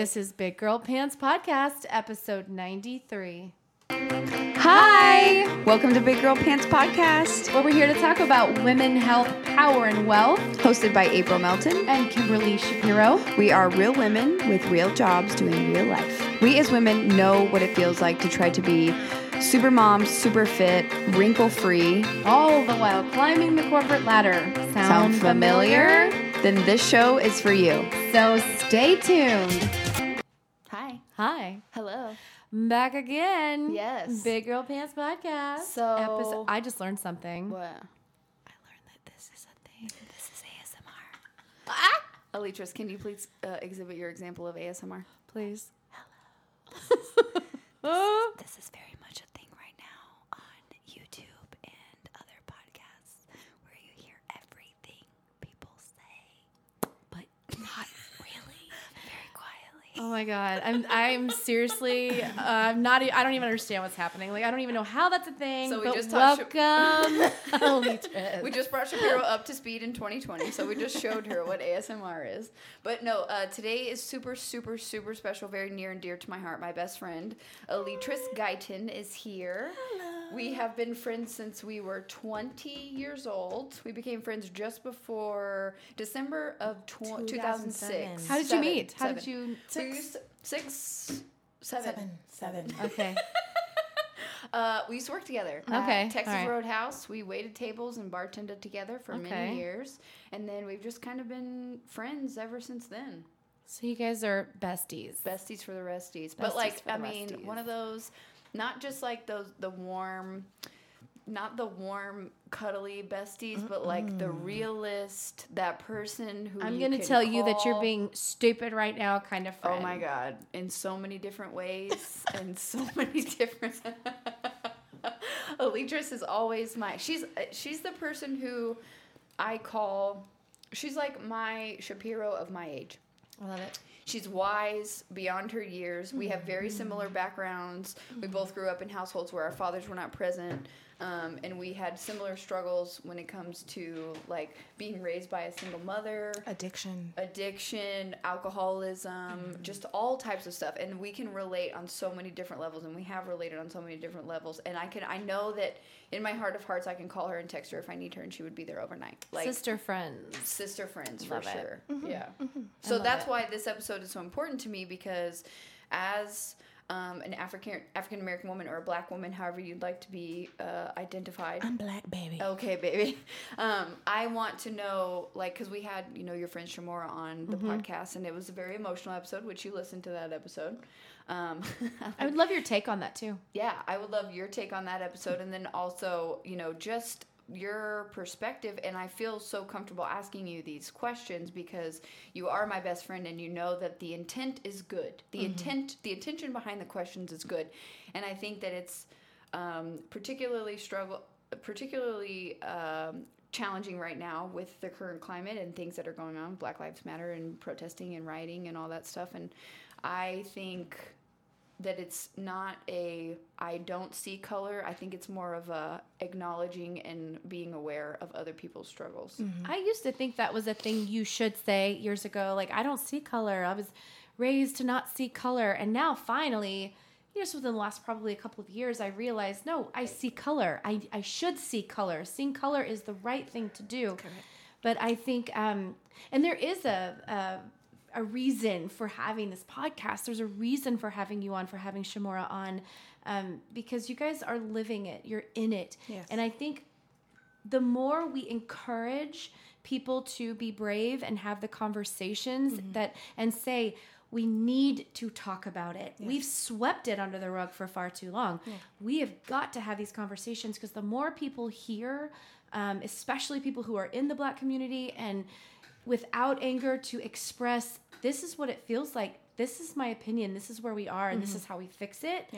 This is Big Girl Pants Podcast, episode 93. Hi! Welcome to Big Girl Pants Podcast, Where we're here to talk about women, health, power, and wealth. hosted by April Melton. And Kimberly Shapiro. We are real women with real jobs doing real life. We as women know what it feels like to try to be super mom, super fit, wrinkle free. All the while climbing the corporate ladder. Sound, Sound familiar? Then this show is for you. So stay tuned. Hi. Hello. Back again. Yes. Big Girl Pants Podcast. So- Episode- I just learned something. What? I learned that this is a thing. This is ASMR. Ah! Alitris, can you please uh, exhibit your example of ASMR? Please. Hello. this is very much a thing right now on YouTube and other podcasts where you hear everything people say, but not really, very quietly. Oh my god, I'm I'm seriously uh, I'm not e- I don't even understand what's happening. Like I don't even know how that's a thing. So we but just talked welcome, Alitris. We just brought Shapiro up to speed in 2020, so we just showed her what ASMR is. But no, uh, today is super, super, super special, very near and dear to my heart. My best friend, Alitris Guyton, is here. Hello. We have been friends since we were 20 years old. We became friends just before December of tw- 2006. How did you Seven, meet? How did you? We used to- Six, seven. Seven. Seven. Okay. Uh, we used to work together. Okay, At Texas all right. Roadhouse. We waited tables and bartended together for Okay. many years. And then we've just kind of been friends ever since then. So you guys are besties. Besties for the resties. Besties but like, I mean, resties. one of those, not just like those, the warm, not the warm, cuddly besties, but like the realist, that person who I'm gonna can tell you that you're being stupid right now, kind of. Friend. Oh my god! In so many different ways, in so many different. Alitris is always my. She's uh, she's the person who I call. She's like my Shapiro of my age. I love it. She's wise beyond her years. We have very mm-hmm. similar backgrounds. We mm-hmm. both grew up in households where our fathers were not present. Um, and we had similar struggles when it comes to like being raised by a single mother, Addiction. addiction, alcoholism, mm-hmm. just all types of stuff. And we can relate on so many different levels, and we have related on so many different levels. And I can, I know that in my heart of hearts, I can call her and text her if I need her, and she would be there overnight. Like Sister friends. sister friends Love for it. sure. Mm-hmm. Yeah. Mm-hmm. So that's it. why this episode is so important to me because as um, an African African American woman or a black woman, however you'd like to be uh, identified. I'm black, baby. Okay, baby. Um, I want to know, like, because we had, you know, your friend Shamora on the Mm-hmm. podcast, and it was a very emotional episode, which you listened to that episode. Um, I would love your take on that too. yeah, I would love your take on that episode, and then also, you know, just your perspective. And I feel so comfortable asking you these questions because you are my best friend, and you know that the intent is good. The intent, the intention behind the questions is good, and I think that it's um, particularly struggle, particularly. Um, challenging right now with the current climate and things that are going on black lives matter and protesting and rioting and all that stuff and i think that it's not a I don't see color. I think it's more of a acknowledging and being aware of other people's struggles. I used to think that was a thing you should say years ago. Like, I don't see color. I was raised to not see color. And now, finally, just within the last probably a couple of years, I realized no, I see color. I, I should see color. Seeing color is the right thing to do. But I think, um, and there is a, a a reason for having this podcast. There's a reason for having you on, for having Shamora on, um, because you guys are living it. You're in it. Yes. And I think the more we encourage people to be brave and have the conversations that and say we need to talk about it. We've swept it under the rug for far too long. We have got to have these conversations because the more people hear, um, especially people who are in the Black community, and without anger to express this is what it feels like. This is my opinion. This is where we are, and this mm-hmm. is how we fix it.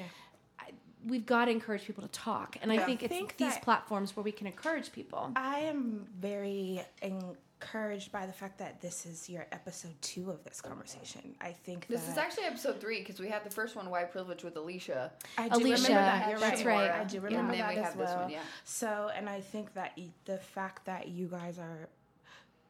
I, we've got to encourage people to talk, and I think it's think these platforms where we can encourage people. I am very encouraged by the fact that this is your episode two of this conversation. I think This that is actually episode three because we had the first one, White Privilege, with Alicia. I do Alicia, remember that. You're that's right. right. I do remember then that we as have this well. one, yeah. So, and I think that the fact that you guys are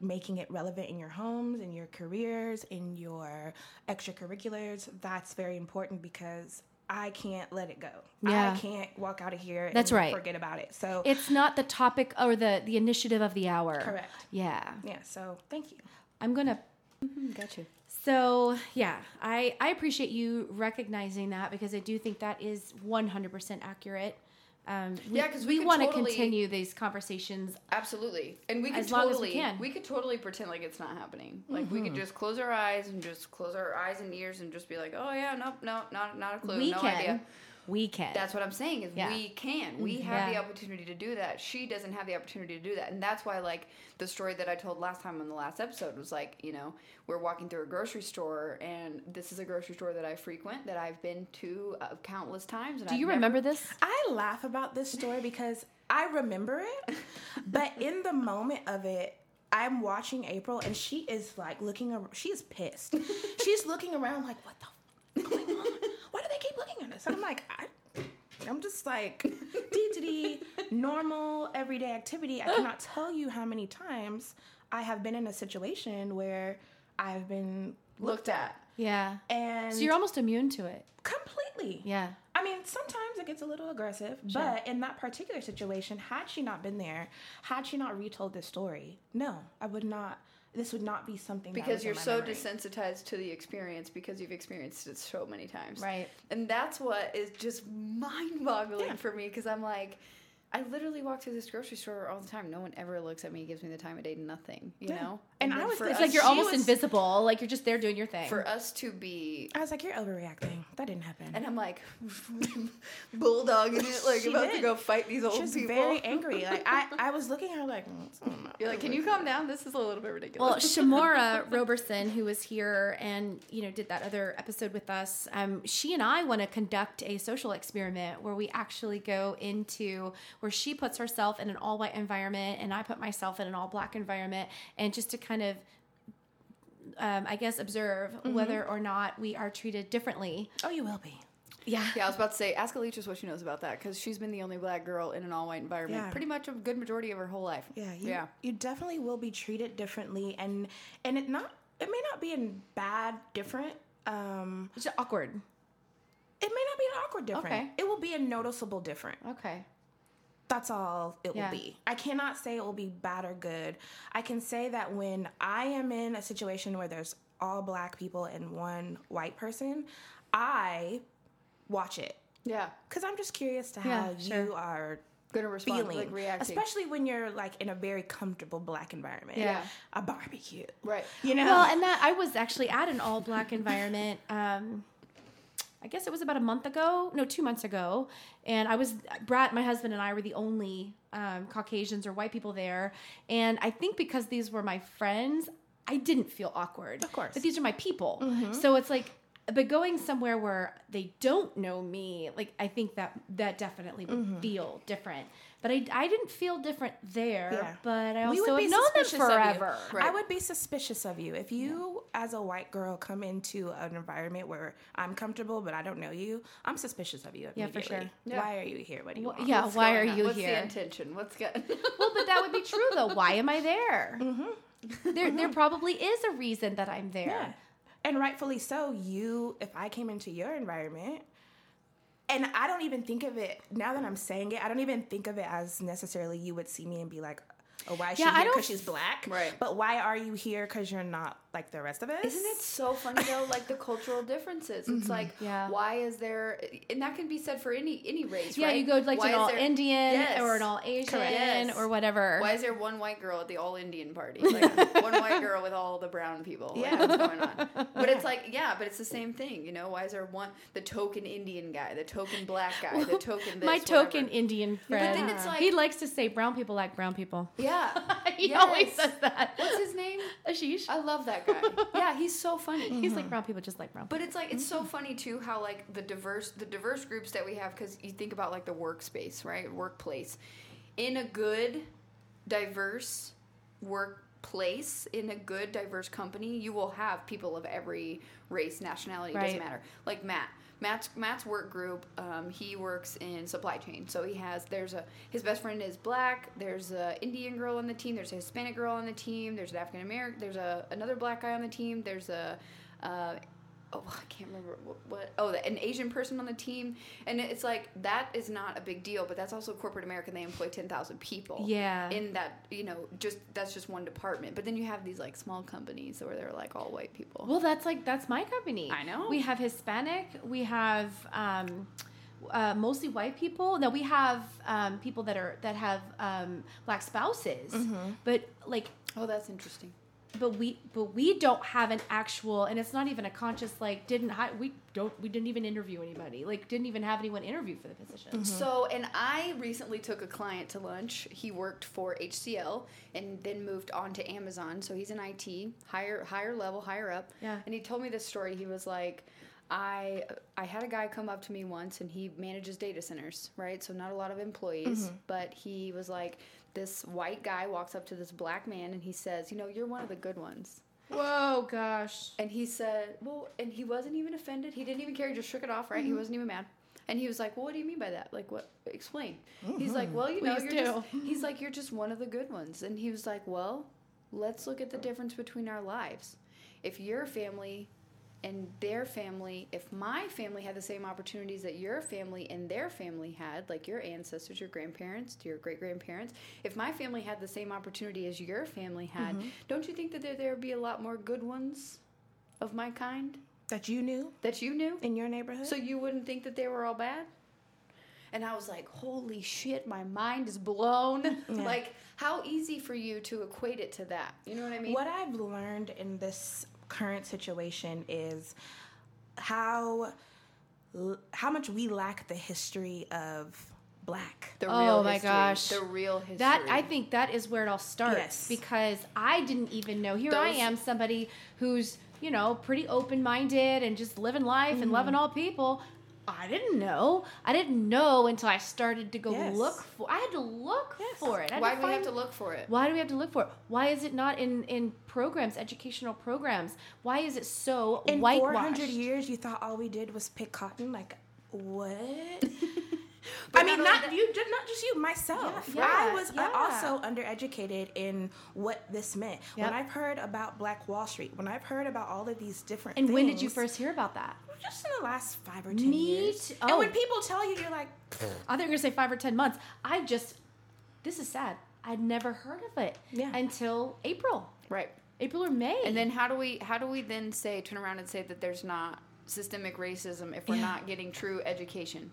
making it relevant in your homes, in your careers, in your extracurriculars, that's very important because I can't let it go. Yeah. I can't walk out of here and That's right. forget about it. So It's not the topic or the the initiative of the hour. Correct. Yeah. yeah, so thank you. I'm gonna mm-hmm, Got you. So yeah, I I appreciate you recognizing that because I do think that is 100% accurate. Um, we, Yeah, 'cause we we want to totally- continue these conversations. Absolutely. And we could As long as we totally can. we could totally pretend like it's not happening. Like we could just close our eyes and just close our eyes and ears and just be like, "Oh yeah, nope, no, not not a clue, we no can. idea." We can. That's what I'm saying is Yeah. we can. We have the opportunity to do that. She doesn't have the opportunity to do that. And that's why like the story that I told last time on the last episode was like, you know, we're walking through a grocery store and this is a grocery store that I frequent that I've been to uh, countless times and do I've you never- remember this? I laugh about this story because I remember it, but in the moment of it, I'm watching April and she is like looking. ar- She is pissed. She's looking around like, what the f- going on? Why do they keep looking at us? And I'm like, I, I'm just like, dee normal everyday activity. I cannot tell you how many times I have been in a situation where I've been looked at? Yeah. and So you're almost immune to it. completely. Yeah. I mean, sometimes it gets a little aggressive, but in that particular situation, had she not been there, had she not retold this story, no, I would not. This would not be something because you're so memory. desensitized to the experience because you've experienced it so many times Right. and that's what is just mind-boggling Yeah. for me because i'm like i literally walk through this grocery store all the time no one ever looks at me gives me the time of day nothing you Yeah. know And I was It's us- like you're almost was- invisible. Like you're just there doing your thing. for us to be I was like, you're overreacting. That didn't happen. and i'm like bulldogging it like She about to go fight these old She's people very angry. Like I, I was looking at her like, mm, you're like can you calm down this is a little bit ridiculous. well, ridiculous Shamora Roberson, who was here and you know did that other episode with us, um, she and I want to conduct a social experiment where we actually go into where she puts herself in an all white environment and I put myself in an all black environment, and just to kind of, um, I guess, observe whether or not we are treated differently. oh, you will be. Yeah. Yeah, I was about to say, ask Alicia's what she knows about that because she's been the only black girl in an all-white environment Yeah. pretty much a good majority of her whole life. Yeah, you, yeah. You definitely will be treated differently, and and it not. It may not be in bad different. Um, It's awkward. it may not be an awkward different. Okay. It will be a noticeable different. Okay. That's all it Yeah. will be. I cannot say it will be bad or good. I can say that when I am in a situation where there's all black people and one white person, I watch it Yeah. because I'm just curious to how Yeah, sure. you are Gonna respond, feeling, like reacting. especially when you're like in a very comfortable black environment. Yeah. a barbecue. right. You know, Well, and that I was actually at an all black environment. Um, I guess it was about a month ago, no, two months ago, and I was Brad, my husband, and I were the only um, Caucasians or white people there, and I think because these were my friends, I didn't feel awkward. Of course. but these are my people, so it's like. But going somewhere where they don't know me, like I think that that definitely would feel different. But I, I didn't feel different there. Yeah. But I We also would be have known them suspicious of you. forever. Right. I would be suspicious of you if you, as a white girl, come into an environment where I'm comfortable but I don't know you. I'm suspicious of you. Yeah, for sure. Yeah. Why are you here? What do you Wha- want? yeah, What's why going are on? you What's here? the intention? What's good? Well, but that would be true though. Why am I there? Mm-hmm. There, there probably is a reason that I'm there. Yeah. And rightfully so. You, if I came into your environment, and I don't even think of it now that I'm saying it. I don't even think of it as necessarily you would see me and be like, "Oh, why is Yeah, she here? Because she's black." Right. But why are you here? Because you're not like the rest of us. Isn't it so funny though? Like the cultural differences. It's mm-hmm. like, Yeah. why is there? And that can be said for any any race. Yeah, right? you go like Why to an all there- Indian Yes. or an all Asian Yes. or whatever. Why is there one white girl at the all Indian party? Like one white girl with all the brown people. Like, Yeah. what's going on? But it's like, yeah, but it's the same thing. You know, why is there one the token Indian guy, the token black guy, the token this, My token whatever. Indian but friend. then it's like- he likes to say brown people like brown people. Yeah. he Yes. always says that. What's his name? Ashish. I love that guy. Yeah, he's so funny. He's like brown people just like brown. But it's like it's Mm-hmm. so funny too how like the diverse the diverse groups that we have because you think about like the workspace right workplace in a good diverse workplace in a good diverse company, you will have people of every race, nationality, Right. doesn't matter. Like Matt. Matt's Matt's work group, um, he works in supply chain. So he has there's a his best friend is black. There's a Indian girl on the team. There's a Hispanic girl on the team. There's an African American. There's a another black guy on the team. There's a uh, oh I can't remember what, what oh an Asian person on the team. And it's like that is not a big deal, but that's also corporate America. They employ ten thousand people. Yeah. In that you know just that's just one department. But then you have these like small companies where they're like all white people. Well, that's like that's my company. I know. We have Hispanic. We have um, uh, mostly white people. Now we have um, people that are that have um, black spouses, but like, oh, that's interesting. But we but we don't have an actual, and it's not even a conscious like didn't hi- we don't we didn't even interview anybody like didn't even have anyone interview for the position. Mm-hmm. So, and I recently took a client to lunch. He worked for HCL and then moved on to Amazon. So he's in IT, higher higher level, higher up. Yeah. And he told me this story. He was like, I I had a guy come up to me once and he manages data centers, right? So not a lot of employees, mm-hmm. but he was like this white guy walks up to this black man and he says, "You know, you're one of the good ones." Whoa, gosh. And he said, well, and he wasn't even offended. He didn't even care. He just shook it off, right? Mm-hmm. He wasn't even mad. And he was like, well, what do you mean by that? Like, what? Explain. He's like, well, you know, Mm-hmm. Please you're do. just, he's like, you're just one of the good ones. And he was like, well, let's look at the difference between our lives. If your family and their family, if my family had the same opportunities that your family and their family had, like your ancestors, your grandparents, your great grandparents, if my family had the same opportunity as your family had, Mm-hmm. don't you think that there there would be a lot more good ones of my kind That you knew that you knew? in your neighborhood. So you wouldn't think that they were all bad? And I was like, holy shit, my mind is blown. Like, how easy for you to equate it to that? You know what I mean? What I've learned in this current situation is how how much we lack the history of black. The Oh my history, gosh. The real history. That I think that is where it all starts Yes. because I didn't even know. Here I am, somebody who's you know pretty open minded and just living life and Mm-hmm. loving all people. I didn't know. I didn't know until I started to go Yes. look for. I had to look Yes. for it. Why do we have to look for it? Why do we have to look for it? Why is it not in in programs, educational programs? Why is it so In whitewashed? 400 years, you thought all we did was pick cotton? Like, what? But I mean, not not, that- you, not just you, myself. Yeah, I was uh, yeah. also undereducated in what this meant. When I've heard about Black Wall Street, when I've heard about all of these different And things, when did you first hear about that? Just in the last five or ten Me years. too. And Oh. when people tell you, you're like, I thought you were gonna say five or ten months. I just, this is sad. I'd never heard of it Yeah. until April, Right. April or May. And then how do we how do we then say turn around and say that there's not systemic racism if we're Yeah. not getting true education?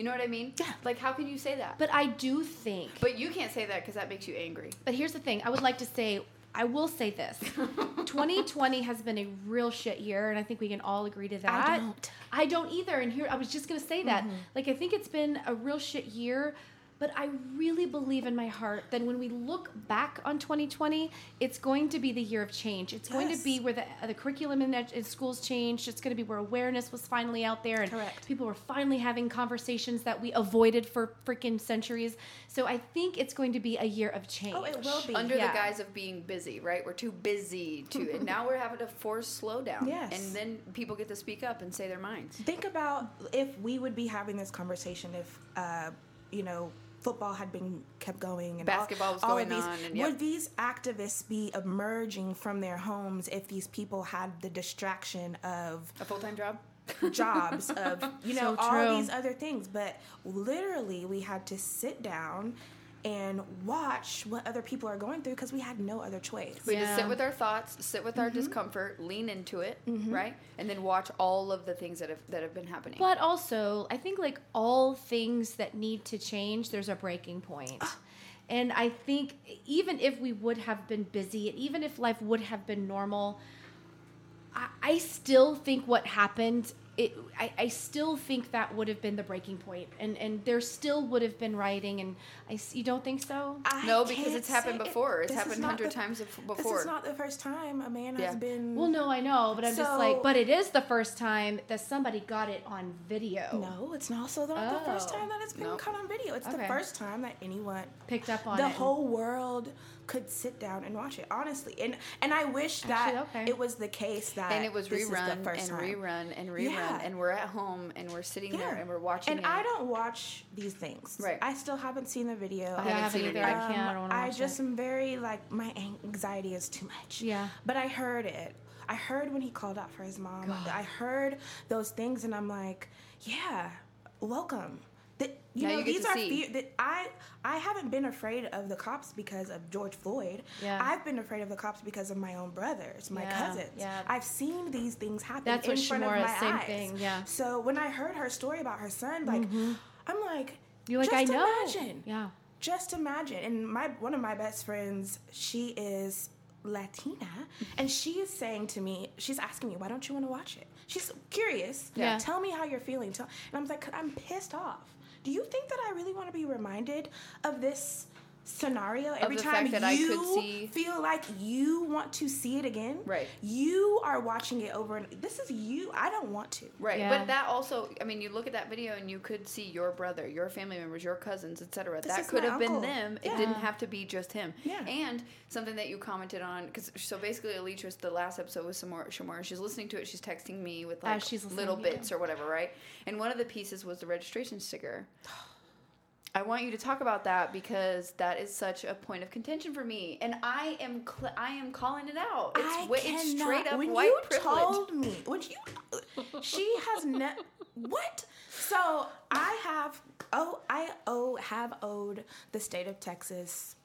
You know what I mean? Yeah. Like how can you say that? but I do think. But you can't say that because that makes you angry. But here's the thing. I would like to say. I will say this. 2020 has been a real shit year, and I think we can all agree to that. I don't. I don't either. And here, I was just gonna say that. Mm-hmm. Like, I think it's been a real shit year, but I really believe in my heart that when we look back on 2020, it's going to be the year of change. It's going to be where the the curriculum in, ed- in schools changed. It's going to be where awareness was finally out there, and Correct. people were finally having conversations that we avoided for freaking centuries. So I think it's going to be a year of change. oh, it will be. Under Yeah. the guise of being busy, right? We're too busy to and now we're having to force slowdown. Yes. And then people get to speak up and say their minds. Think about if we would be having this conversation if, uh, you know, football had been kept going and all- Basketball was all going of these, on and yep. would these activists be emerging from their homes if these people had the distraction of A full time job? jobs of you know So all these other things but literally we had to sit down and watch what other people are going through because we had no other choice We just sit with our thoughts, sit with our mm-hmm. discomfort, lean into it, mm-hmm. right? And then watch all of the things that have that have been happening. But also, I think like all things that need to change, there's a breaking point. And I think even if we would have been busy, even if life would have been normal, I, I still think what happened. It, I, I still think that would have been the breaking point, and and there still would have been rioting, and I s- you don't think so? I no, because it's happened say- before. It's happened not hundred times bef- this before. is not the first time a man Yeah. has been Well, no, I know, but I'm just like, but it is the first time that somebody got it on video. no it's not also not the first Oh. time that it's been Nope. caught on video it's the first time that anyone Picked up on the it. whole world could sit down and watch it honestly and and i wish that Actually, okay. it was the case that and it was this is the rerun and rerun and rerun Yeah. and we're at home and we're sitting there and we're watching and it. i don't watch these things Right. i still haven't seen the video I haven't haven't seen it either. I um, can't. I don't I just it. am very like my anxiety is too much. Yeah. But I heard it. I heard when he called out for his mom. I heard those things, and I'm like, yeah, welcome. You Now know you these are see. fear that I I haven't been afraid of the cops because of George Floyd. Yeah. I've been afraid of the cops because of my own brothers, my Yeah, cousins. yeah. I've seen these things happen That's in what front of Shamora- my same eyes. thing, yeah. So when I heard her story about her son, like mm-hmm. I'm like, You're like, just I know. imagine Yeah. just imagine and my one of my best friends she is latina and she is saying to me she's asking me why don't you want to watch it she's curious Yeah. tell me how you're feeling tell, and i'm like i'm pissed off do you think that i really want to be reminded of this scenario every the time fact that I could you see- feel like you want to see it again Right. you are watching it over and this is you i don't want to Right, Yeah. but that also, I mean, you look at that video and you could see your brother, your family members, your cousins, etc. This That is could my have been uncle. them. It didn't have to be just him. Yeah. And something that you commented on, because so basically, Alicia's the last episode with Shamora. Shamora she's listening to it. She's texting me with like As she's little bits or whatever, right? And one of the pieces was the registration sticker. I want you to talk about that because that is such a point of contention for me, and I am cl- I am calling it out. It's, I it's cannot- straight up when white you privilege. told me when you she has ne- what so i have oh i owe have owed the state of texas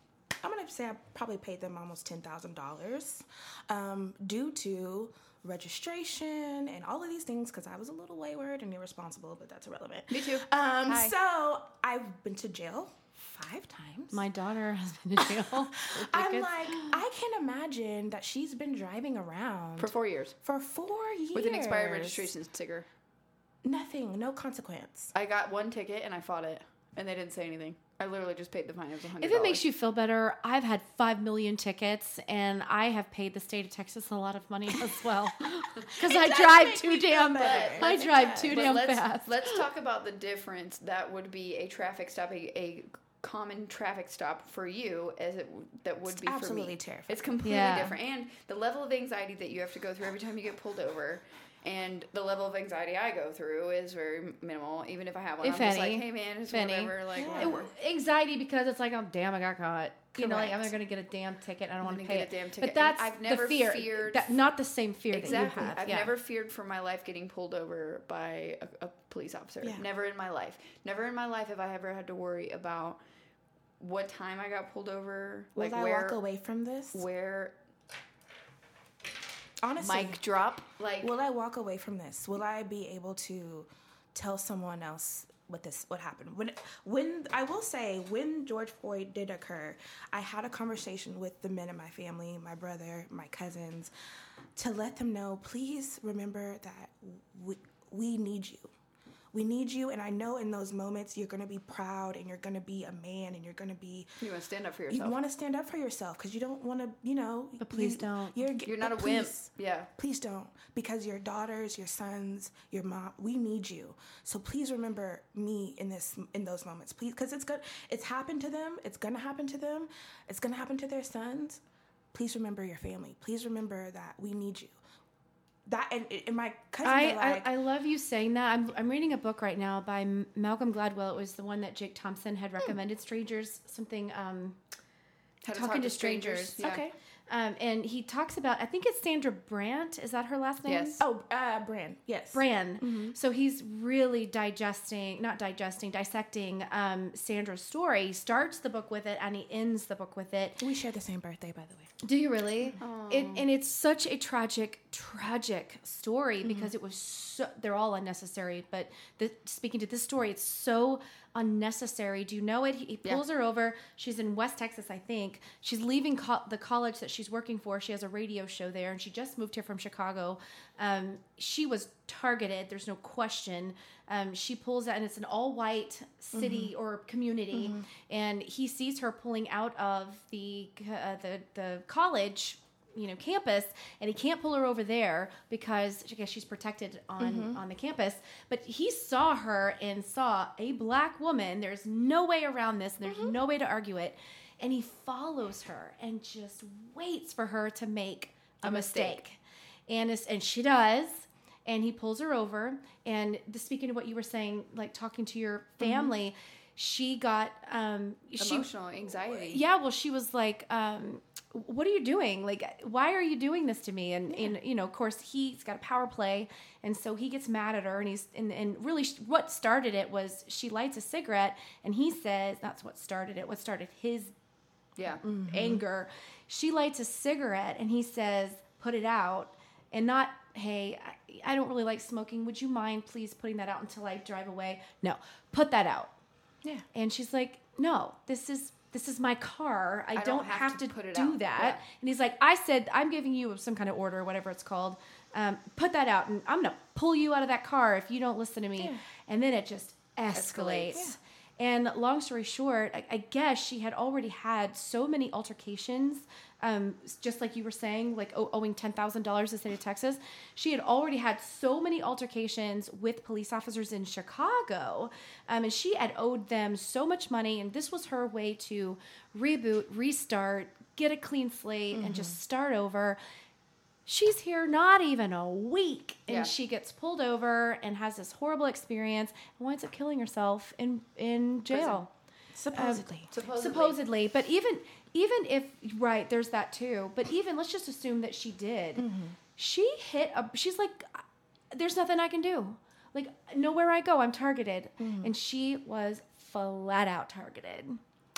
i'm gonna say i probably paid them almost $10000 um, due to registration and all of these things because i was a little wayward and irresponsible but that's irrelevant Me too. um, Hi. so i've been to jail five times My daughter has been to jail. I'm tickets. like, I can imagine that she's been driving around for four years for four years with an expired registration sticker. Nothing, no consequence. I got one ticket and I fought it, and they didn't say anything. I literally just paid the fine. It was a hundred. If it makes you feel better, I've had five million tickets, and I have paid the state of Texas a lot of money as well because I drive too damn. better. I drive too damn let's, fast. Let's talk about the difference that would be a traffic stop, a, a common traffic stop for you, as it that would be for absolutely me. terrifying. It's completely Yeah. different, and the level of anxiety that you have to go through every time you get pulled over. And the level of anxiety I go through is very minimal. Even if I have one, If I'm just any. like, "Hey man, it's If any. whatever." Like, Yeah. whatever. Anxiety because it's like, oh damn, I got caught. You know, like I'm Correct. gonna get a damn ticket. I don't want to pay get a it. damn ticket. But that's I've never the fear. feared- That, not the same fear Exactly. that you have. I've yeah. never feared for my life getting pulled over by a, a police officer. Yeah. Never in my life. Never in my life have I ever had to worry about what time I got pulled over, Will like I where walk away from this? where Honestly, mic drop, like will I walk away from this? Will I be able to tell someone else what this what happened? When when I will say when George Floyd did occur, I had a conversation with the men in my family, my brother, my cousins, to let them know, please remember that we, we need you. We need you, and I know in those moments you're gonna be proud and you're gonna be a man and you're gonna be you want to stand up for yourself. you want to stand up for yourself because you don't want to, you know. But please you- don't. You're, You're not a but wimp. please, Yeah. Please don't, because your daughters, your sons, your mom, we need you. So please remember me in this, in those moments, please, because it's good. It's happened to them. It's gonna happen to them. It's gonna happen to their sons. Please remember your family. Please remember that we need you. That and, and my cousins I, like, I, I love you saying that. I'm, I'm reading a book right now by M- Malcolm Gladwell. It was the one that Jake Thompson Hmm. had recommended. Strangers, something. Um, How to Talking to strangers. Yeah. okay. Um, and he talks about. I think it's Sandra Bland. Is that her last name? Yes. Oh, uh, Bran. Yes. Bran. So he's really digesting, not digesting, dissecting um, Sandra's story. He starts the book with it and he ends the book with it. We share the same birthday, by the way. Do you really? It, and it's such a tragic, tragic story because it was so. They're all unnecessary, but the, speaking to this story, it's so unnecessary. Do you know it? He, he pulls her over. She's in West Texas, I think. She's leaving co- the college that she's working for. She has a radio show there, and she just moved here from Chicago. Um, she was targeted. There's no question. Um, she pulls out, and it's an all-white city or community, and he sees her pulling out of the uh, the the college you know campus and he can't pull her over there because I guess she's protected on on the campus but he saw her and saw a black woman there's no way around this there's no way to argue it and he follows her and just waits for her to make a, A mistake. mistake. And and she does. And he pulls her over. And the, speaking of what you were saying, like talking to your family, she got um, she Emotional anxiety. yeah well she was like um what are you doing? Like why are you doing this to me? And and you know of course he's got a power play and so he gets mad at her and he's and, and really what started it was she lights a cigarette and he says that's what started it what started his Yeah. Mm-hmm. anger. She lights a cigarette and he says put it out and not hey I, I don't really like smoking would you mind please putting that out until i drive away? No put that out. Yeah. and she's like, "No, this is this is my car. I, don't, have, to, put it do out." that." Yeah. And he's like, "I said I'm giving you some kind of order, whatever it's called. Um, put that out, and I'm gonna pull you out of that car if you don't listen to me." Yeah. And then it just escalates. Escalates. And long story short, I, I guess she had already had so many altercations, um, just like you were saying, like ow- owing ten thousand dollars to the state of Texas. She had already had so many altercations with police officers in Chicago, um, and she had owed them so much money. And this was her way to reboot, restart, get a clean slate, and just start over. She's here not even a week, and Yeah. she gets pulled over and has this horrible experience and winds up killing herself in in jail Supposedly. Supposedly. supposedly but even even if right there's that too but even let's just assume that she did Mm-hmm. she hit a she's like there's nothing i can do like nowhere i go i'm targeted Mm-hmm. and she was flat out targeted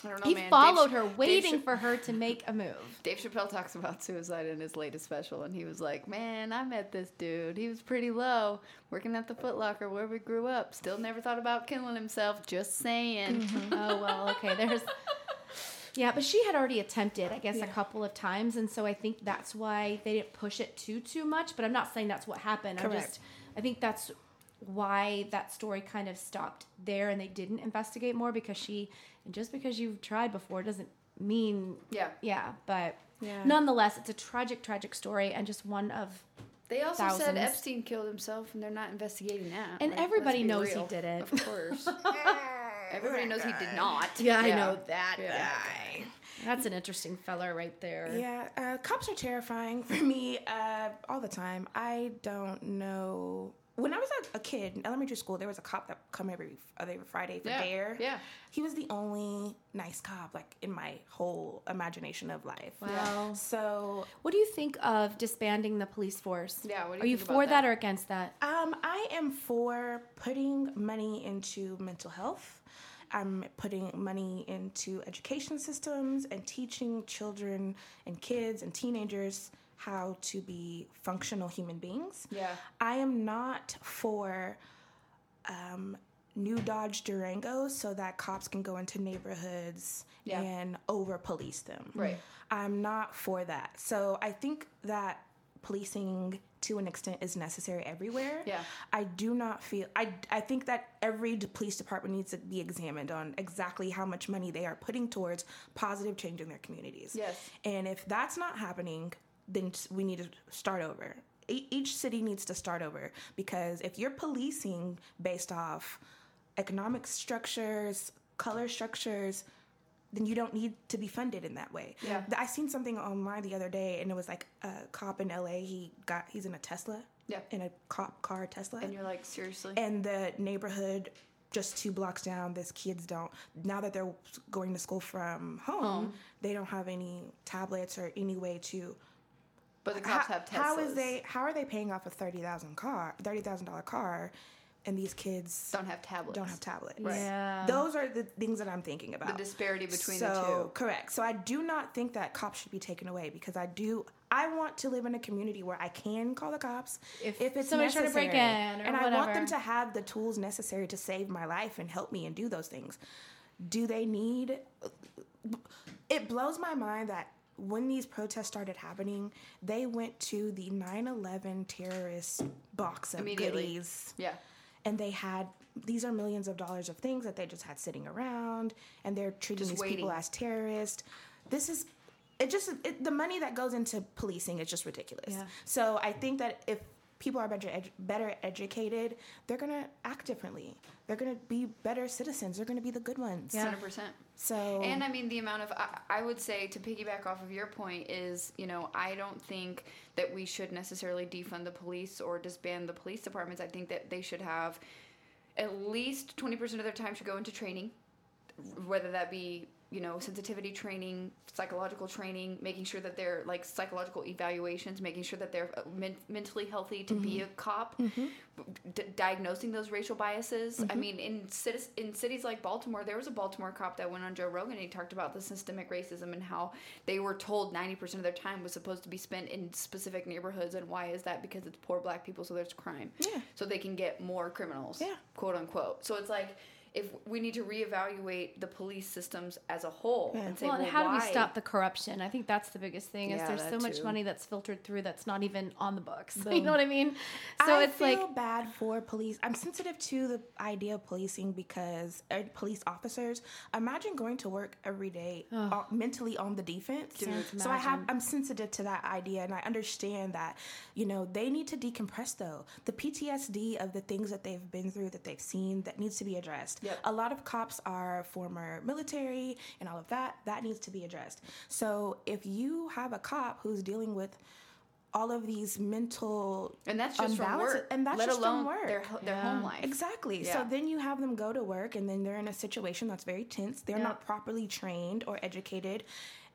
I don't know, he man. followed Dave, her waiting for her to make a move Dave Chappelle talks about suicide in his latest special, and he was like, "Man, I met this dude. He was pretty low, working at the Foot Locker where we grew up. Still never thought about killing himself. Just saying." oh well okay there's yeah but she had already attempted i guess a couple of times and so i think that's why they didn't push it too too much but i'm not saying that's what happened i Correct. just i think that's why that story kind of stopped there and they didn't investigate more because she and just because you've tried before doesn't mean Yeah. yeah but Yeah. nonetheless it's a tragic tragic story and just one of They also said Epstein killed himself, and they're not investigating that. And Like, everybody knows he did it. Of course. everybody knows he did not. that Yeah. I know that guy that's an interesting fella right there Yeah, uh, cops are terrifying for me uh, all the time. I don't know. When I was a, a kid in elementary school, there was a cop that come every other Friday for Yeah, DARE. yeah. he was the only nice cop like in my whole imagination of life. Wow. So What do you think of disbanding the police force? Yeah, what do Are you you for about that that? or against that? Um, I am for putting money into mental health. I'm putting money into education systems and teaching children and kids and teenagers how to be functional human beings. Yeah. I am not for um, new Dodge Durangos so that cops can go into neighborhoods Yeah. and over police them. Right. I'm not for that. So I think that policing to an extent is necessary everywhere. Yeah. I do not feel I I think that every police department needs to be examined on exactly how much money they are putting towards positive change in their communities. Yes. And if that's not happening, then we need to start over. E- Each city needs to start over because if you're policing based off economic structures, color structures, then you don't need to be funded in that way. Yeah. I seen something online the other day, and it was like a cop in LA. He got he's in a Tesla. Yeah. In a cop car Tesla. And you're like, seriously? and the neighborhood just two blocks down this kids don't now that they're going to school from home, Home. they don't have any tablets or any way to but the cops how, have Teslas. how is they how are they paying off a thirty thousand car thirty thousand dollar car and these kids don't have tablets. don't have tablets Right. Yeah. those are the things that i'm thinking about The disparity between so, the two. correct so i do not think that cops should be taken away because i do i want to live in a community where i can call the cops If it's somebody's trying to break necessary. in or and i want them to have the tools necessary to save my life and help me and do those things do they need it blows my mind that when these protests started happening, they went to the 9/11 terrorist box of goodies, Yeah. and they had these are millions of dollars of things that they just had sitting around, and they're treating Just these people as terrorists. This is it. Just it, the money that goes into policing is just ridiculous. Yeah. So I think that if people are better edu- better educated, they're gonna act differently. They're gonna be better citizens. They're gonna be the good ones. Yeah. Hundred percent. So And I mean, the amount of, I, I would say to piggyback off of your point is, you know, I don't think that we should necessarily defund the police or disband the police departments. I think that they should have at least 20% of their time should go into training, whether that be, you know, sensitivity training, psychological training, making sure that they're like psychological evaluations, making sure that they're uh, men- mentally healthy to be mm-hmm. a cop, mm-hmm. d- diagnosing those racial biases. I mm-hmm. mean, in cities, in cities like Baltimore, there was a Baltimore cop that went on Joe Rogan and he talked about the systemic racism and how they were told 90% of their time was supposed to be spent in specific neighborhoods. And why is that? Because it's poor black people, so there's crime. Yeah. So they can get more criminals, Yeah. quote unquote. So it's like, if we need to reevaluate the police systems as a whole Yeah. and say, well, well, and how do we stop the corruption? I think that's the biggest thing. Is Yeah, there's so that much money that's filtered through that's not even on the books. you know what I mean? So I it's feel like bad for police. I'm sensitive to the idea of policing because uh, police officers. Imagine going to work every day uh, mentally on the defense. Dude, so I have. I'm sensitive to that idea, and I understand that. You know, they need to decompress though. The PTSD of the things that they've been through, that they've seen, that needs to be addressed. Yep. A lot of cops are former military and all of that. That needs to be addressed. So if you have a cop who's dealing with all of these mental And that's just from work. and that's let just alone from work. their their Yeah. home life. Exactly. Yeah. So then you have them go to work and then they're in a situation that's very tense. They're Yeah. not properly trained or educated.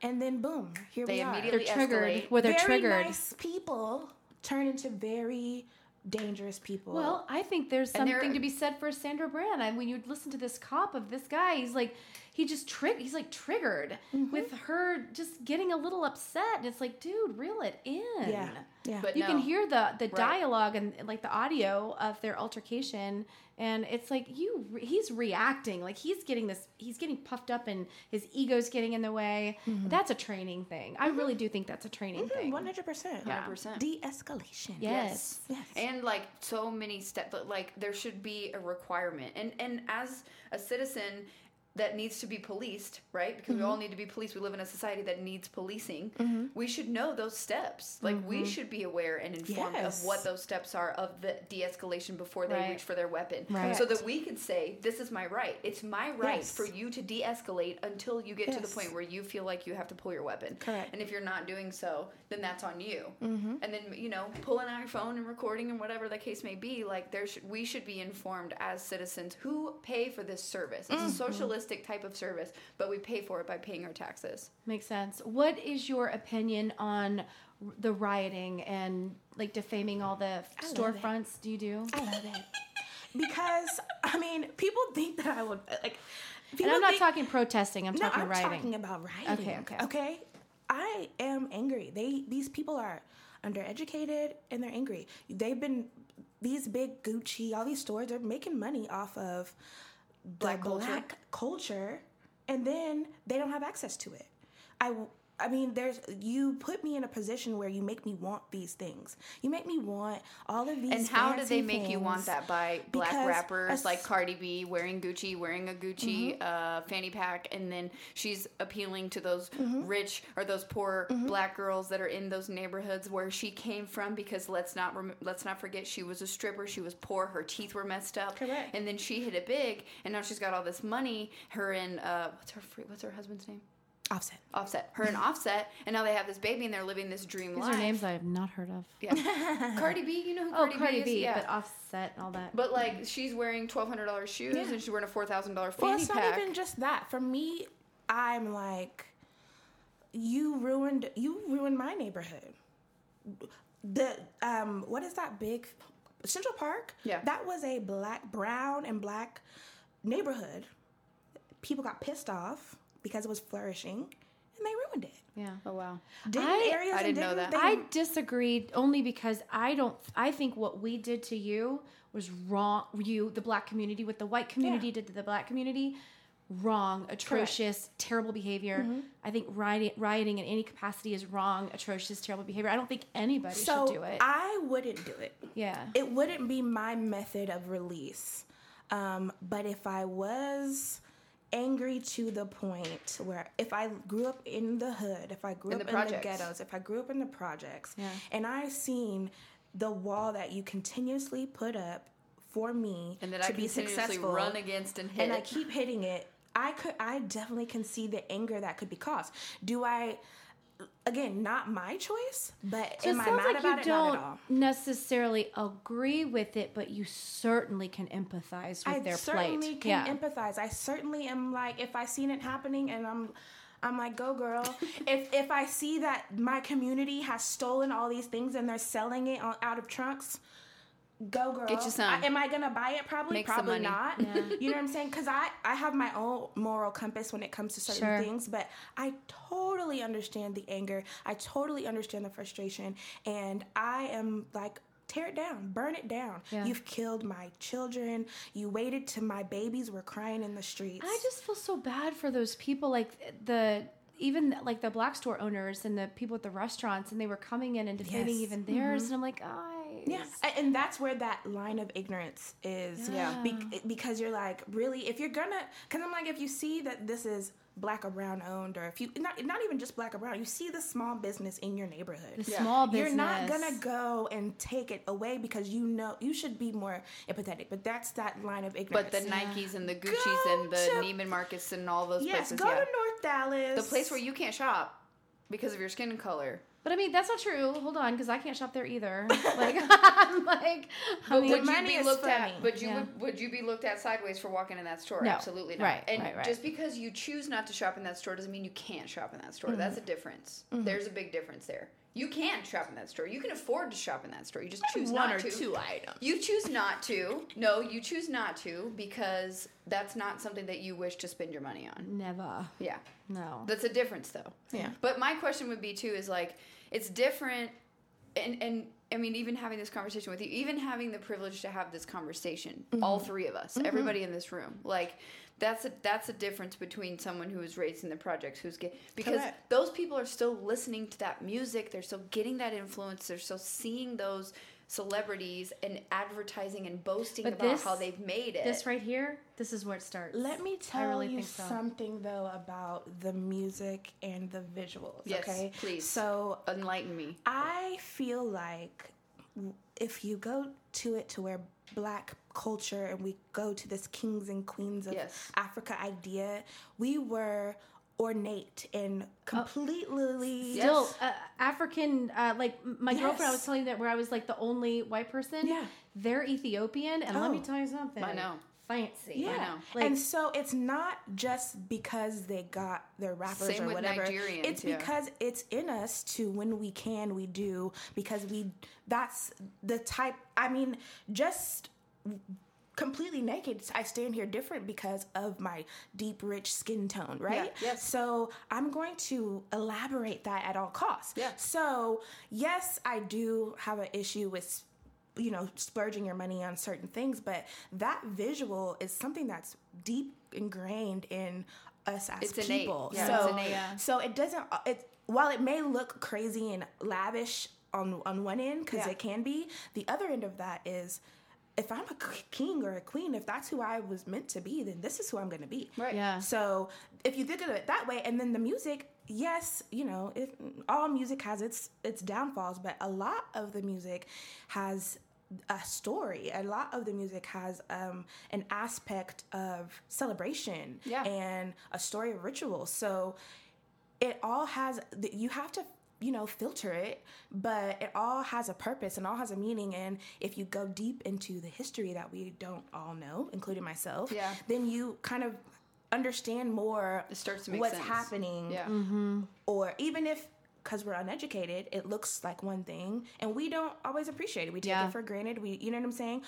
And then boom, here They we are. they're triggered. Where they're very triggered. nice people turn into very dangerous people. Well, I think there's something to be said for Sandra Bland. And when you listen to this cop of this guy, he's like, he just trick. He's like triggered Mm-hmm. with her just getting a little upset. And it's like, dude, reel it in. yeah. Yeah. But You can hear the the Right. dialogue and like the audio of their altercation, and it's like you. He's reacting like he's getting this. He's getting puffed up, and his ego's getting in the way. That's a training thing. I really do think that's a training thing. One hundred percent. Yeah. 100%. De-escalation. Yes. Yes. and like so many steps like there should be a requirement and and as a citizen that needs to be policed right? Because we all mm-hmm. need to be policed. We live in a society that needs policing. Mm-hmm. We should know those steps. Like we mm-hmm. should be aware and informed Yes. of what those steps are of the de-escalation before they Right. reach for their weapon. Right. so that we can say this is my right. It's my right Yes. for you to de-escalate until you get to the point where you feel like you have to pull your weapon. Correct. and if you're not doing so then that's on you. And then you know pulling out your phone and recording and whatever the case may be like there should we should be informed as citizens who pay for this service. It's a socialistic type of service but we pay for it by paying our taxes Makes sense. What is your opinion on the rioting and like defaming all the storefronts? Do you do? I love it. Because I mean, people think that I would like. And I'm not think- talking protesting. I'm No, talking I'm rioting. talking about rioting. Okay, okay. Okay. I am angry. They these people are undereducated and they're angry. They've been these big Gucci, all these stores, they're making money off of the Black culture. culture, and then they don't have access to it. I I mean, there's you put me in a position where you make me want these things. You make me want all of these. Things And how do they make you want that by black Because rappers as- like cardi b wearing gucci wearing a gucci uh, fanny pack and then she's appealing to those rich or those poor black girls that are in those neighborhoods where she came from because let's not rem- let's not forget she was a stripper she was poor her teeth were messed up Correct. and then she hit it big and now she's got all this money her and uh, what's her free, what's her husband's name Offset. offset her and offset and now they have this baby and they're living this dream These life are names I have not heard of. yeah cardi b you know who Oh, cardi, Cardi b is B, yeah but Offset and all that. but like she's wearing twelve hundred dollars shoes Yeah. and she's wearing a four thousand dollar Well, fanny it's pack. not even just that. For me, I'm like, you ruined you ruined my neighborhood. The um, what is that big Central Park? Yeah. that was a black, brown, and black neighborhood. People got pissed off because it was flourishing, and they ruined it. Yeah. oh wow. Different I- areas I and didn't know different that. I disagreed only because I don't. I think what we did to you was wrong. You, the black community, what the white community Yeah. did to the black community, wrong, atrocious, terrible behavior. Mm-hmm. I think rioting, rioting in any capacity is wrong, atrocious, terrible behavior. I don't think anybody so should do it. I wouldn't do it. yeah. it wouldn't be my method of release. Um, but if I was angry to the point where if I grew up in the hood, if I grew In up the in the ghettos, if I grew up in the projects, Yeah. and I seen the wall that you continuously put up for me And that to I be successful run against and hit. and I keep hitting it, I could I definitely can see the anger that could be caused. Do I again, not my choice, but So am it I sounds mad like about you it? don't Not at all. necessarily agree with it, but you certainly can empathize with I their certainly can yeah. empathize. I certainly am like if I seen it happening and I'm I'm like, go girl. if if I see that my community has stolen all these things and they're selling it on, out of trunks, go girl. Get you some. I- am I gonna buy it? Probably, Make probably not. You know what I'm saying? Because I I have my own moral compass when it comes to certain Sure. things, but I totally understand the anger. I totally understand the frustration, and I am like. Tear it down, burn it down. Yeah. You've killed my children. You waited till my babies were crying in the streets. I just feel so bad for those people, like the even like the black store owners and the people at the restaurants, and they were coming in and defending Yes. even theirs, mm-hmm. and I'm like, guys, Yeah, and that's where that line of ignorance is. Yeah. Be- because you're like, really, if you're gonna, because I'm like, if you see that this is black or brown owned, or if you not not even just black or brown, you see the small business in your neighborhood. the small business. You're not gonna go and take it away because you know you should be more empathetic. But that's that line of ignorance. but the Nikes and the Gucci's Go and the to- Neiman Marcus and all those yes, places. go yeah. to North Dallas, the place where you can't shop because of your skin color. But I mean, that's not true. Hold on, because I can't shop there either. Like, I'm like, I mean, the would you be is looked funny. at? Would you Yeah. would, would you be looked at sideways for walking in that store? No. Absolutely not. Right, and right, right. just because you choose not to shop in that store doesn't mean you can't shop in that store. Mm-hmm. That's a difference. There's a big difference there. You can shop in that store. You can afford to shop in that store. You just choose one not or to. two items. You choose not to. No, you choose not to because that's not something that you wish to spend your money on. never. Yeah. No. That's a difference though. Yeah. But my question would be too is like it's different and and I mean even having this conversation with you, even having the privilege to have this conversation, all mm-hmm. three of us, mm-hmm. everybody in this room, like that's a that's a difference between someone who was raised in the projects who's get because Correct. those people are still listening to that music, they're still getting that influence, they're still seeing those celebrities and advertising and boasting But about this- how they've made it. This right here, this is where it starts. Let me tell really you so. something though about the music and the visuals. Yes, okay, please. So Enlighten me. I feel like if you go to it to where black culture and we go to this kings and queens of Yes. Africa idea, we were ornate and completely Still, uh, African, uh, like m- my girlfriend, I was telling you that where I was like the only white person. Yeah. They're Ethiopian, and let me Oh. tell you something. I know. Fancy. Yeah, know. Like- and so it's not just because they got their rappers Same or with whatever. Nigerians, it's yeah. because it's in us to when we can, we do because we. That's the type. I mean, just completely naked. I stand here different because of my deep, rich skin tone, right? Yeah, yes. So I'm going to elaborate that at all costs. Yeah. So yes, I do have an issue with you know splurging your money on certain things, but that visual is something that's deep ingrained in us as It's innate. people. Yeah, so it's innate. Yeah. so it doesn't it while it may look crazy and lavish on on one end because Yeah. it can be, the other end of that is if I'm a king or a queen, if that's who I was meant to be, then this is who I'm going to be. Right. Yeah. So if you think of it that way, and then the music, yes, you know, it, all music has its its downfalls, but a lot of the music has a story. A lot of the music has um, an aspect of celebration Yeah. and a story of ritual. So it all has you have to you know filter it but it all has a purpose and all has a meaning and if you go deep into the history that we don't all know including myself Yeah. then you kind of understand more It starts to make what's sense. happening Yeah. Mm-hmm. or even if because we're uneducated it looks like one thing and we don't always appreciate it we take Yeah. it for granted we you know what i'm saying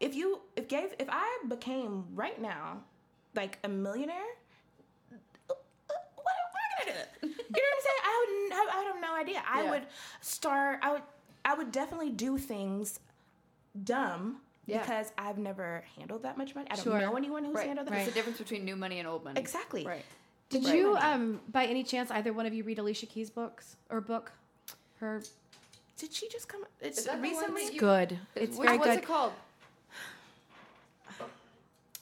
if you if gave if i became right now like a millionaire what am I gonna do? You know what I'm saying? I would. have- I have no idea. I Yeah. would start. I would. I would definitely do things dumb Yeah. because I've never handled that much money. I don't Sure. know anyone who's Right. handled that. It's the difference between new money and old money. Exactly. Right. Did Right. you, um, by any chance, either one of you read Alicia Keys' books or book? Her. Did she just come? It's Is that the one recently. that you- Good. It's Which- very what's good. it called?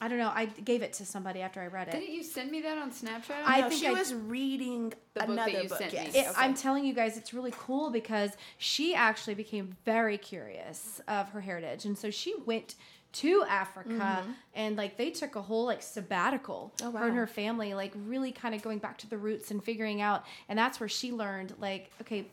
I don't know. I gave it to somebody after I read it. Didn't you send me that on Snapchat? I no, think she I- was reading The book that another you book. sent me. yes. It, Okay. I'm telling you guys, it's really cool because she actually became very curious of her heritage, and so she went to Africa and like they took a whole like sabbatical. Mm-hmm. Oh, Her and her family, like really kind of going back to the roots and figuring out, and that's where she learned like okay.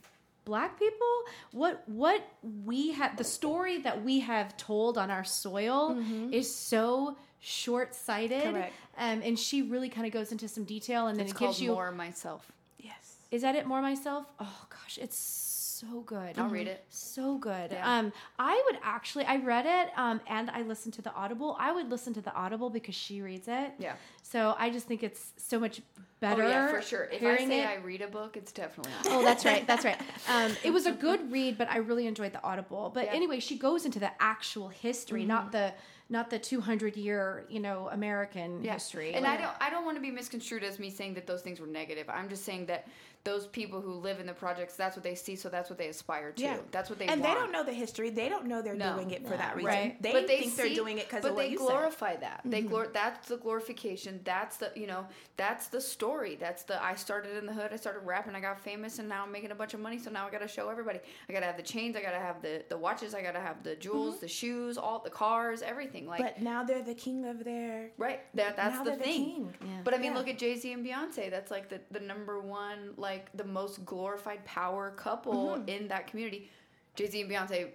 Black people, what what we have the story that we have told on our soil is so short sighted, Mm-hmm. Um, and she really kind of goes into some detail, and then it's it gives you More Myself. yes. is that it more myself? Oh gosh, it's so good. I'll read it. So good. Yeah. Um, I would actually I read it um and I listened to the Audible. I would listen to the Audible because she reads it. Yeah. So I just think it's so much better. Oh yeah, for sure. If I say it. I read a book, it's definitely not. Oh, that's right. That's right. Um, it was a good read, but I really enjoyed the Audible. But Yeah. Mm-hmm. anyway, she goes into the actual history, not the not the 200 year, you know, American Yeah. history. And Like- I don't I don't want to be misconstrued as me saying that those things were negative. I'm just saying that those people who live in the projects, that's what they see, so that's what they aspire to. Yeah. That's what they and want. they don't know the history. They don't know they're No. doing it for No, that reason. right. They but they think they're doing it because but of what they you glorify that. They Mm-hmm. glor- that's the glorification. That's the you know that's the story. That's the I started in the hood. I started rapping. I got famous, and now I'm making a bunch of money. So now I got to show everybody. I got to have the chains. I got to have the the watches. I got to have the jewels, the shoes, all the cars, everything. Like Mm-hmm. But now they're the king of their. Right. That that's now the they're the thing. king. Yeah. But I mean, Yeah. look at Jay Z and Beyonce. That's like the the number one, like the most glorified power couple Mm-hmm. in that community. Jay Z and Beyonce.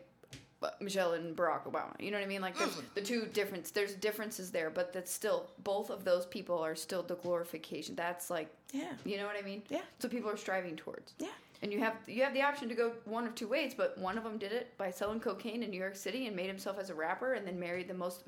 Michelle and Barack Obama. You know what I mean? Like there's Mm. the two difference. There's differences there, but that's still both of those people are still the glorification. That's like, Yeah. you know what I mean? Yeah. So people are striving towards. Yeah. And you have you have the option to go one of two ways, but one of them did it by selling cocaine in New York City and made himself as a rapper, and then married the most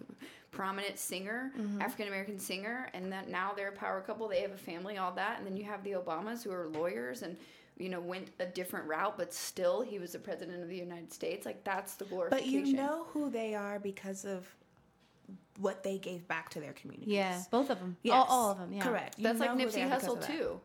prominent singer, Mm-hmm. African American singer, and that now they're a power couple. They have a family, all that, and then you have the Obamas who are lawyers and you know went a different route, but still he was the president of the United States. Like that's the But you know who they are because of what they gave back to their communities. yeah, both of them. Yes. All, all of them. Yeah. Correct. You That's like know who Nipsey Hussle too.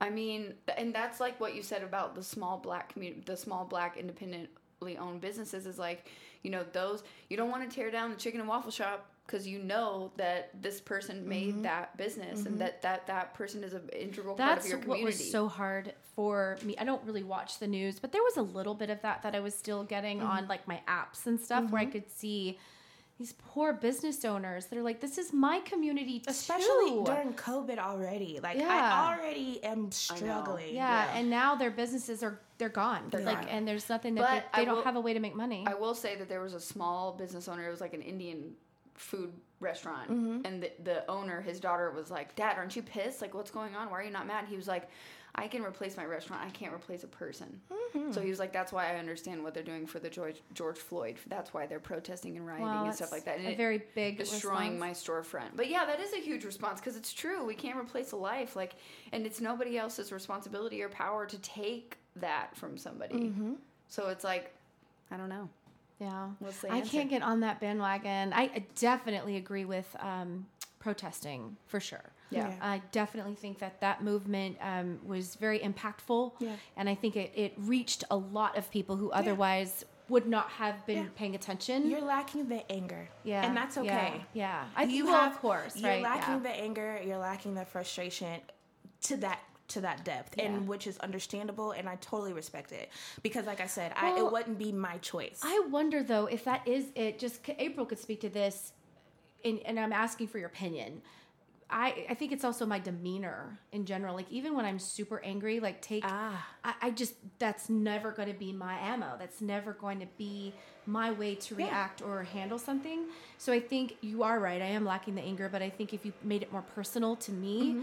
I mean, and that's like what you said about the small black community, the small black independently owned businesses is like, you know, those you don't want to tear down the chicken and waffle shop because you know that this person made Mm-hmm. that business and that that that person is an integral part of your community. what was so hard for me. I don't really watch the news, but there was a little bit of that that I was still getting Mm-hmm. on like my apps and stuff where I could see these poor business owners. They're like, "This is my community, Especially too." during COVID already. Like Yeah. I already am struggling. yeah, Yeah. and now their businesses are they're gone. They're like, gone. and there's nothing that But they, they don't will- have a way to make money. I will say that there was a small business owner. It was like an Indian food restaurant, Mm-hmm. and the, the owner, his daughter, was like, "Dad, aren't you pissed? Like, what's going on? Why are you not mad?" He was like, "I can replace my restaurant. I can't replace a person." Mm-hmm. So he was like, "That's why I understand what they're doing for the George George Floyd. That's why they're protesting and rioting and stuff like that." And a very big destroying response. my storefront. But yeah, that is a huge response because it's true. We can't replace a life, like, and it's nobody else's responsibility or power to take that from somebody. Mm-hmm. So it's like, I don't know. Yeah. I can't get on that bandwagon. I I definitely agree with um, protesting for sure. Yeah. Yeah. I definitely think that that movement um, was very impactful. Yeah. And I think it, it reached a lot of people who otherwise would not have been Yeah. paying attention. You're lacking the anger. yeah. And that's okay. Yeah. yeah. I you well, have of course, you're right? lacking yeah. the anger you're lacking the frustration to that to that depth Yeah. and which is understandable and i totally respect it because like i said I, it wouldn't be my choice I wonder though if that is it. Just April could speak to this, and, and I'm asking for your opinion. I I think it's also my demeanor in general. Like even when I'm super angry, like take Ah. I, I just that's never going to be my ammo. That's never going to be my way to Yeah. react or handle something. So I think you are right. I am lacking the anger, but I think if you made it more personal to me,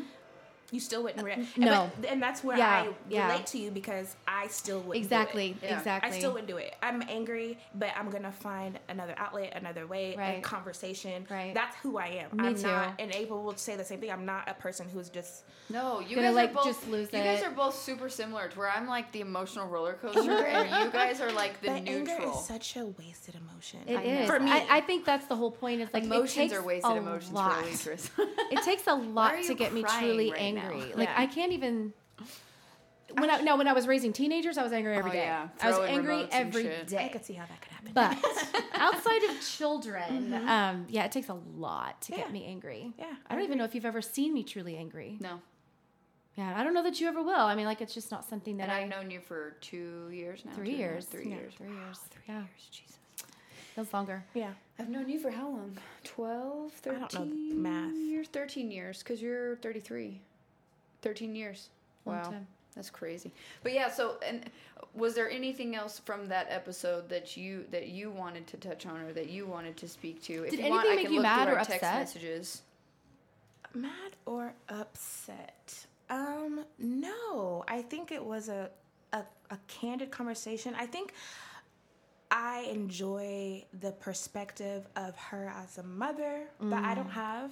you still wouldn't react no. But- and that's where Yeah, i yeah. relate to you because i still wouldn't do exactly, it. Yeah. exactly. I still wouldn't do it. I'm angry, but I'm gonna find another outlet, another way, a conversation. Right. That's who I am. Me I'm too. not, and April will say the same thing. I'm not a person who's just No, you Gonna, guys like, are both, just lose You guys are both super similar to where I'm like the emotional roller coaster, and you guys are like the but anger neutral. is such a wasted emotion. It I is. For me. I, I think that's the whole point. Is like emotions it takes are wasted emotions lot. for Waitress. It takes a lot to you get me truly right now? Angry. Like Yeah. I can't even. when I no when I was raising teenagers, I was angry every Oh, day. yeah. I was angry remotes and every shit. day. I could see how that could happen. But outside of children, Mm-hmm. um, yeah, it takes a lot to Yeah. get me angry. Yeah, I don't even know if you've ever seen me truly angry. No. Yeah, I don't know that you ever will. I mean, like it's just not something that And I. I've known you for two years now. three two and a half, years. Three Yeah, years. Three years. Three yeah, years. Jesus. feels longer. yeah. I've known you for how long? 12, 13 I don't know the math. years? 13 years, because you're 33. 13 years. Long Wow. time. That's crazy. But yeah, so and was there anything else from that episode that you that you wanted to touch on or that you wanted to speak to? If Did you want, I anything make can you look mad or our text upset? messages. Mad or upset? Um, no. I think it was a, a a candid conversation. I think I enjoy the perspective of her as a mother that I don't have.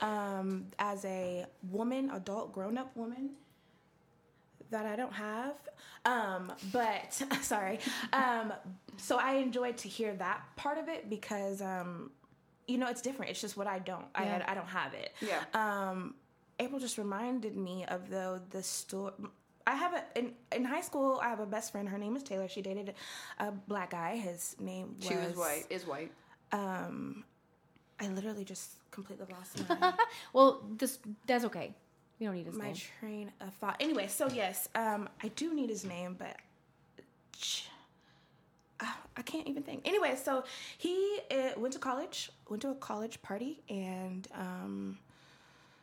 Um, as a woman, adult, grown up woman that I don't have. Um, but sorry. Um, so I enjoyed to hear that part of it because um, you know it's different. It's just what I don't. Yeah. I I don't have it. Yeah. Um, April just reminded me of though the story. I have a in, in high school. I have a best friend. Her name is Taylor. She dated a black guy. His name was. She was white. Is white. Um, I literally just completely lost my Well, this that's okay. We don't need his name. my name. train of thought. Anyway, so yes, um, I do need his name, but ah, I can't even think. Anyway, so he uh, went to college, went to a college party, and um,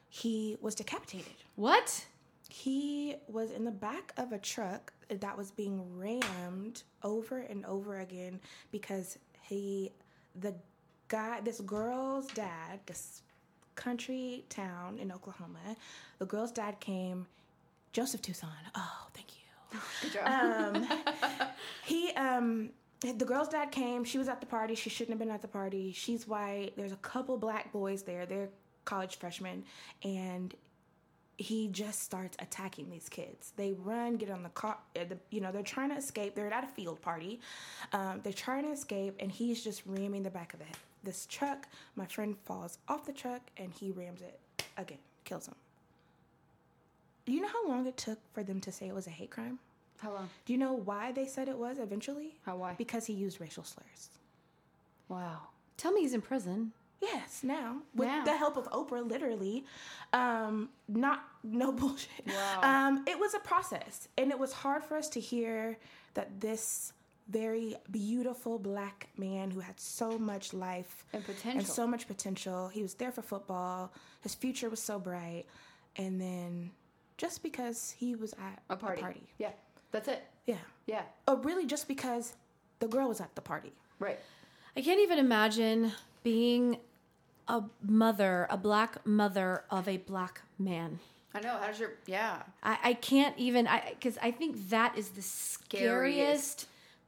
he was decapitated. What? He was in the back of a truck that was being rammed over and over again because he, the guy, this girl's dad, this country town in Oklahoma, the girl's dad came, Joseph Tucson. Oh, thank you. Good job. Um, he, um, the girl's dad came. She was at the party. She shouldn't have been at the party. She's white. There's a couple black boys there. They're college freshmen, and he just starts attacking these kids. They run, get on the car. uh, The, you know, they're trying to escape. They're at a field party. Um, they're trying to escape, and he's just ramming the back of the, this truck. My friend falls off the truck, and he rams it again, kills him. Do you know how long it took for them to say it was a hate crime? How long? Do you know why they said it was eventually? How why? Because he used racial slurs. Wow. Tell me he's in prison. Yes, now with Now. the help of Oprah, literally, um, not no bullshit. Wow. Um, it was a process, and it was hard for us to hear that this very beautiful black man who had so much life And potential. and so much potential. He was there for football. His future was so bright, and then just because he was at A party. party, Yeah. That's it. yeah, Yeah. or really just because the girl was at the party. Right. I can't even imagine being a mother, a black mother of a black man. I know. How's your? Yeah. I, I can't even I because I think that is the scariest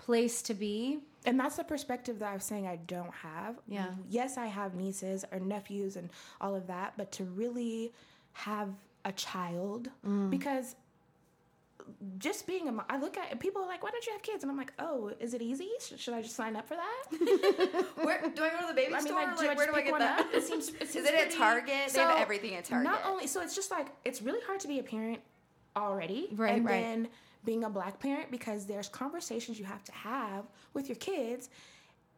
place to be. And that's the perspective that I was saying I don't have. Yeah. Yes, I have nieces or nephews and all of that, but to really have a child, mm. because just being a mom, I look at people are like, why don't you have kids? And I'm like, oh, is it easy? Sh- Should I just sign up for that? Where do I go to the baby I mean, store? like, do like, I where do I get that? up? It seems, it seems it at Target? They have everything at Target. Not only, so it's just like it's really hard to be a parent already, Right, and right. then being a black parent because there's conversations you have to have with your kids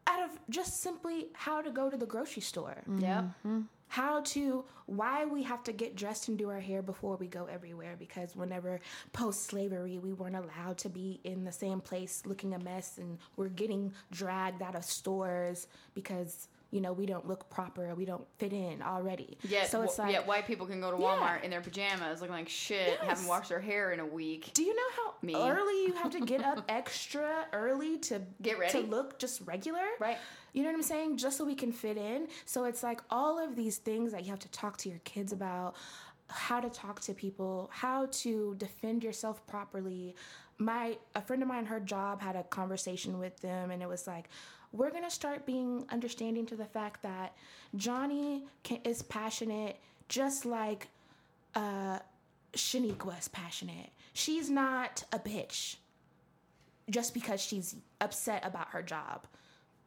out of just simply how to go to the grocery store mm-hmm. Yep. how to why we have to get dressed and do our hair before we go everywhere because whenever post slavery we weren't allowed to be in the same place looking a mess and we're getting dragged out of stores because you know we don't look proper we don't fit in already Yet, so it's wh- like yet white people can go to Yeah. Walmart in their pajamas looking like shit, haven't washed their hair in a week. do you know how Me. early you have to get up extra early to Get ready? to look just regular Right. You know what I'm saying? Just so we can fit in. So it's like all of these things that you have to talk to your kids about, how to talk to people, how to defend yourself properly. My a friend of mine, her job had a conversation with them, and it was like, we're gonna start being understanding to the fact that Johnny can, is passionate, just like uh, Shaniqua is passionate. She's not a bitch just because she's upset about her job.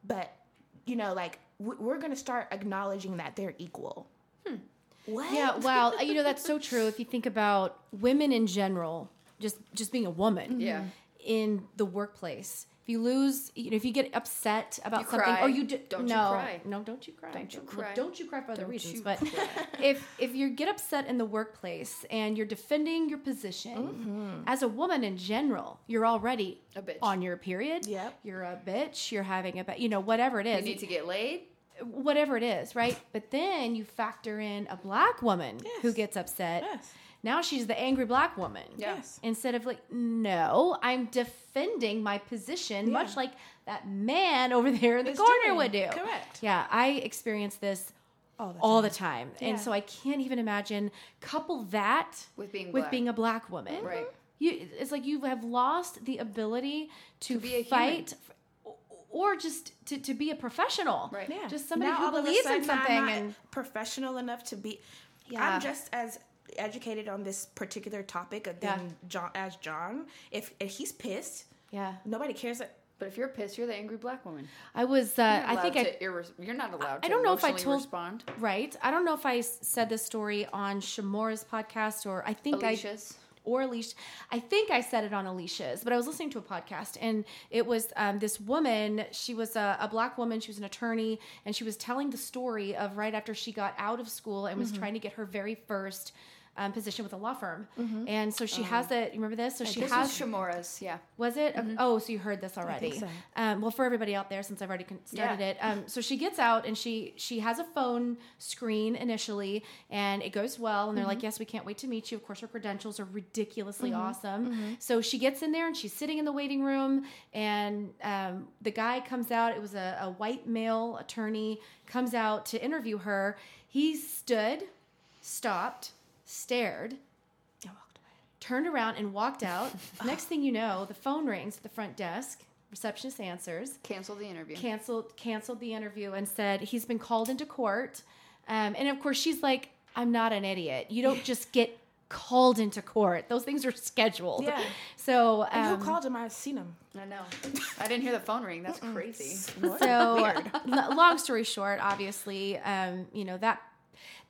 But, you know, like, we're going to start acknowledging that they're equal. What? Yeah, wow. You know, that's so true. If you think about women in general, just just being a woman. Yeah. In the workplace, if you lose, you know, if you get upset about You something, oh, cry. or you d- Don't you cry. no, don't you cry, Don't you Look, cry. don't you cry for other Don't reasons. But if if you get upset in the workplace and you're defending your position mm-hmm. as a woman in general, you're already A bitch. on your period. Yep. You're a bitch. You're having a, you know, whatever it is. You need to get laid. whatever it is, right? But then you factor in a black woman who gets upset. Yes. Now she's the angry black woman. Yes. Instead of like, no, I'm defending my position, much like that man over there in the Is corner doing. would do. Correct. Yeah, I experience this All the all time. the time, Yeah. and so I can't even imagine couple that With being with black. being a black woman. Mm-hmm. Right. You, it's like you have lost the ability to, be a fight. f- Or just to, to be a professional, Right. Yeah. Just somebody Now, who all of believes in sudden, I'm something not and professional enough to be. Yeah. I'm just as educated on this particular topic than Yeah. John as John. If, if he's pissed, yeah. nobody cares. That, But if you're pissed, you're the angry black woman. I was. Uh, You're I think allowed I. to irres- you're not allowed. To I don't know if I told respond. right. I don't know if I said this story on Shamora's podcast or I think I Alicia's. or Alicia. I think I said it on Alicia's, but I was listening to a podcast and it was um, this woman. She was a, a black woman. She was an attorney, and she was telling the story of right after she got out of school and was Mm-hmm. trying to get her very first. Um, position with a law firm, and so she has it. You remember this? So she This has Shamora's. Yeah. was it? Oh, so you heard this already. so. Um, well, for everybody out there, since I've already started Yeah. it, um, so she gets out and she she has a phone screen initially, and it goes well. And they're like, "Yes, we can't wait to meet you." Of course, her credentials are ridiculously awesome. So she gets in there and she's sitting in the waiting room, and um, the guy comes out. It was a, a white male attorney comes out to interview her. He stood, stopped, stared, I walked away. turned around and walked out. Next thing you know, the phone rings at the front desk. Receptionist answers, Cancel the interview. canceled canceled the interview, and said he's been called into court. Um, and of course, she's like, "I'm not an idiot. You don't just get called into court. Those things are scheduled." Yeah. So, And um, who called him? I've seen him. I know. I didn't hear the phone ring. That's crazy. so long story short obviously um, you know that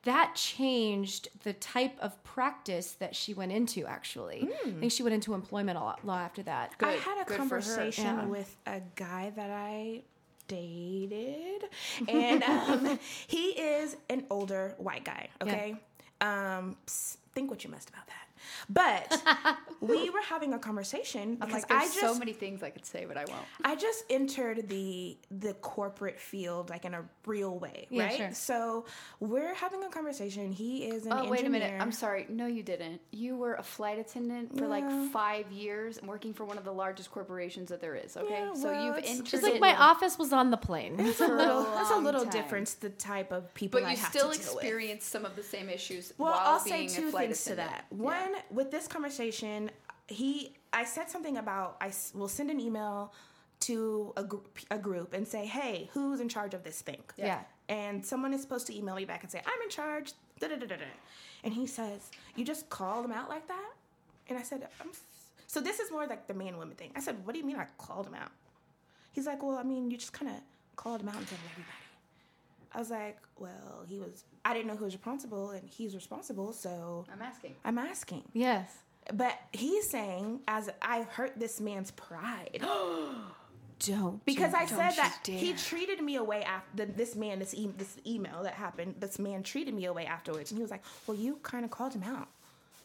that changed the type of practice that she went into actually i think she went into employment law, law after that I had a Good conversation Yeah. with a guy that I dated, and um, he is an older white guy. Okay, um, think what you must about that. But we were having a conversation because like, there's I just so many things I could say, but I won't. I just entered the the corporate field like in a real way, Yeah, right? sure. So we're having a conversation. He is an Oh, wait a minute. I'm sorry. No, you didn't. You were a flight attendant for like five years working for one of the largest corporations that there is. Okay, Yeah, so you've it's entered just like it- my office was on the plane It's a little. It's a little time. difference. The type of people but I you have still to deal with. experience some of the same issues. Well, while I'll being say two flight things to that. One, with this conversation, he, I said something about I will send an email to a group, a group and say, hey, who's in charge of this thing? Yeah. And someone is supposed to email me back and say, I'm in charge. Da da da da da. And he says, you just call them out like that? And I said, I'm. s- So this is more like the man woman thing. I said, what do you mean I called him out? He's like, well, I mean, you just kind of called him out in front of everybody. I was like, well, he was. I didn't know who was responsible, and he's responsible, so I'm asking. I'm asking. yes But he's saying, as I hurt this man's pride, don't because I don't said you that he treated me away after this man, this e- this email that happened. This man treated me away afterwards, and he was like, "Well, you kind of called him out."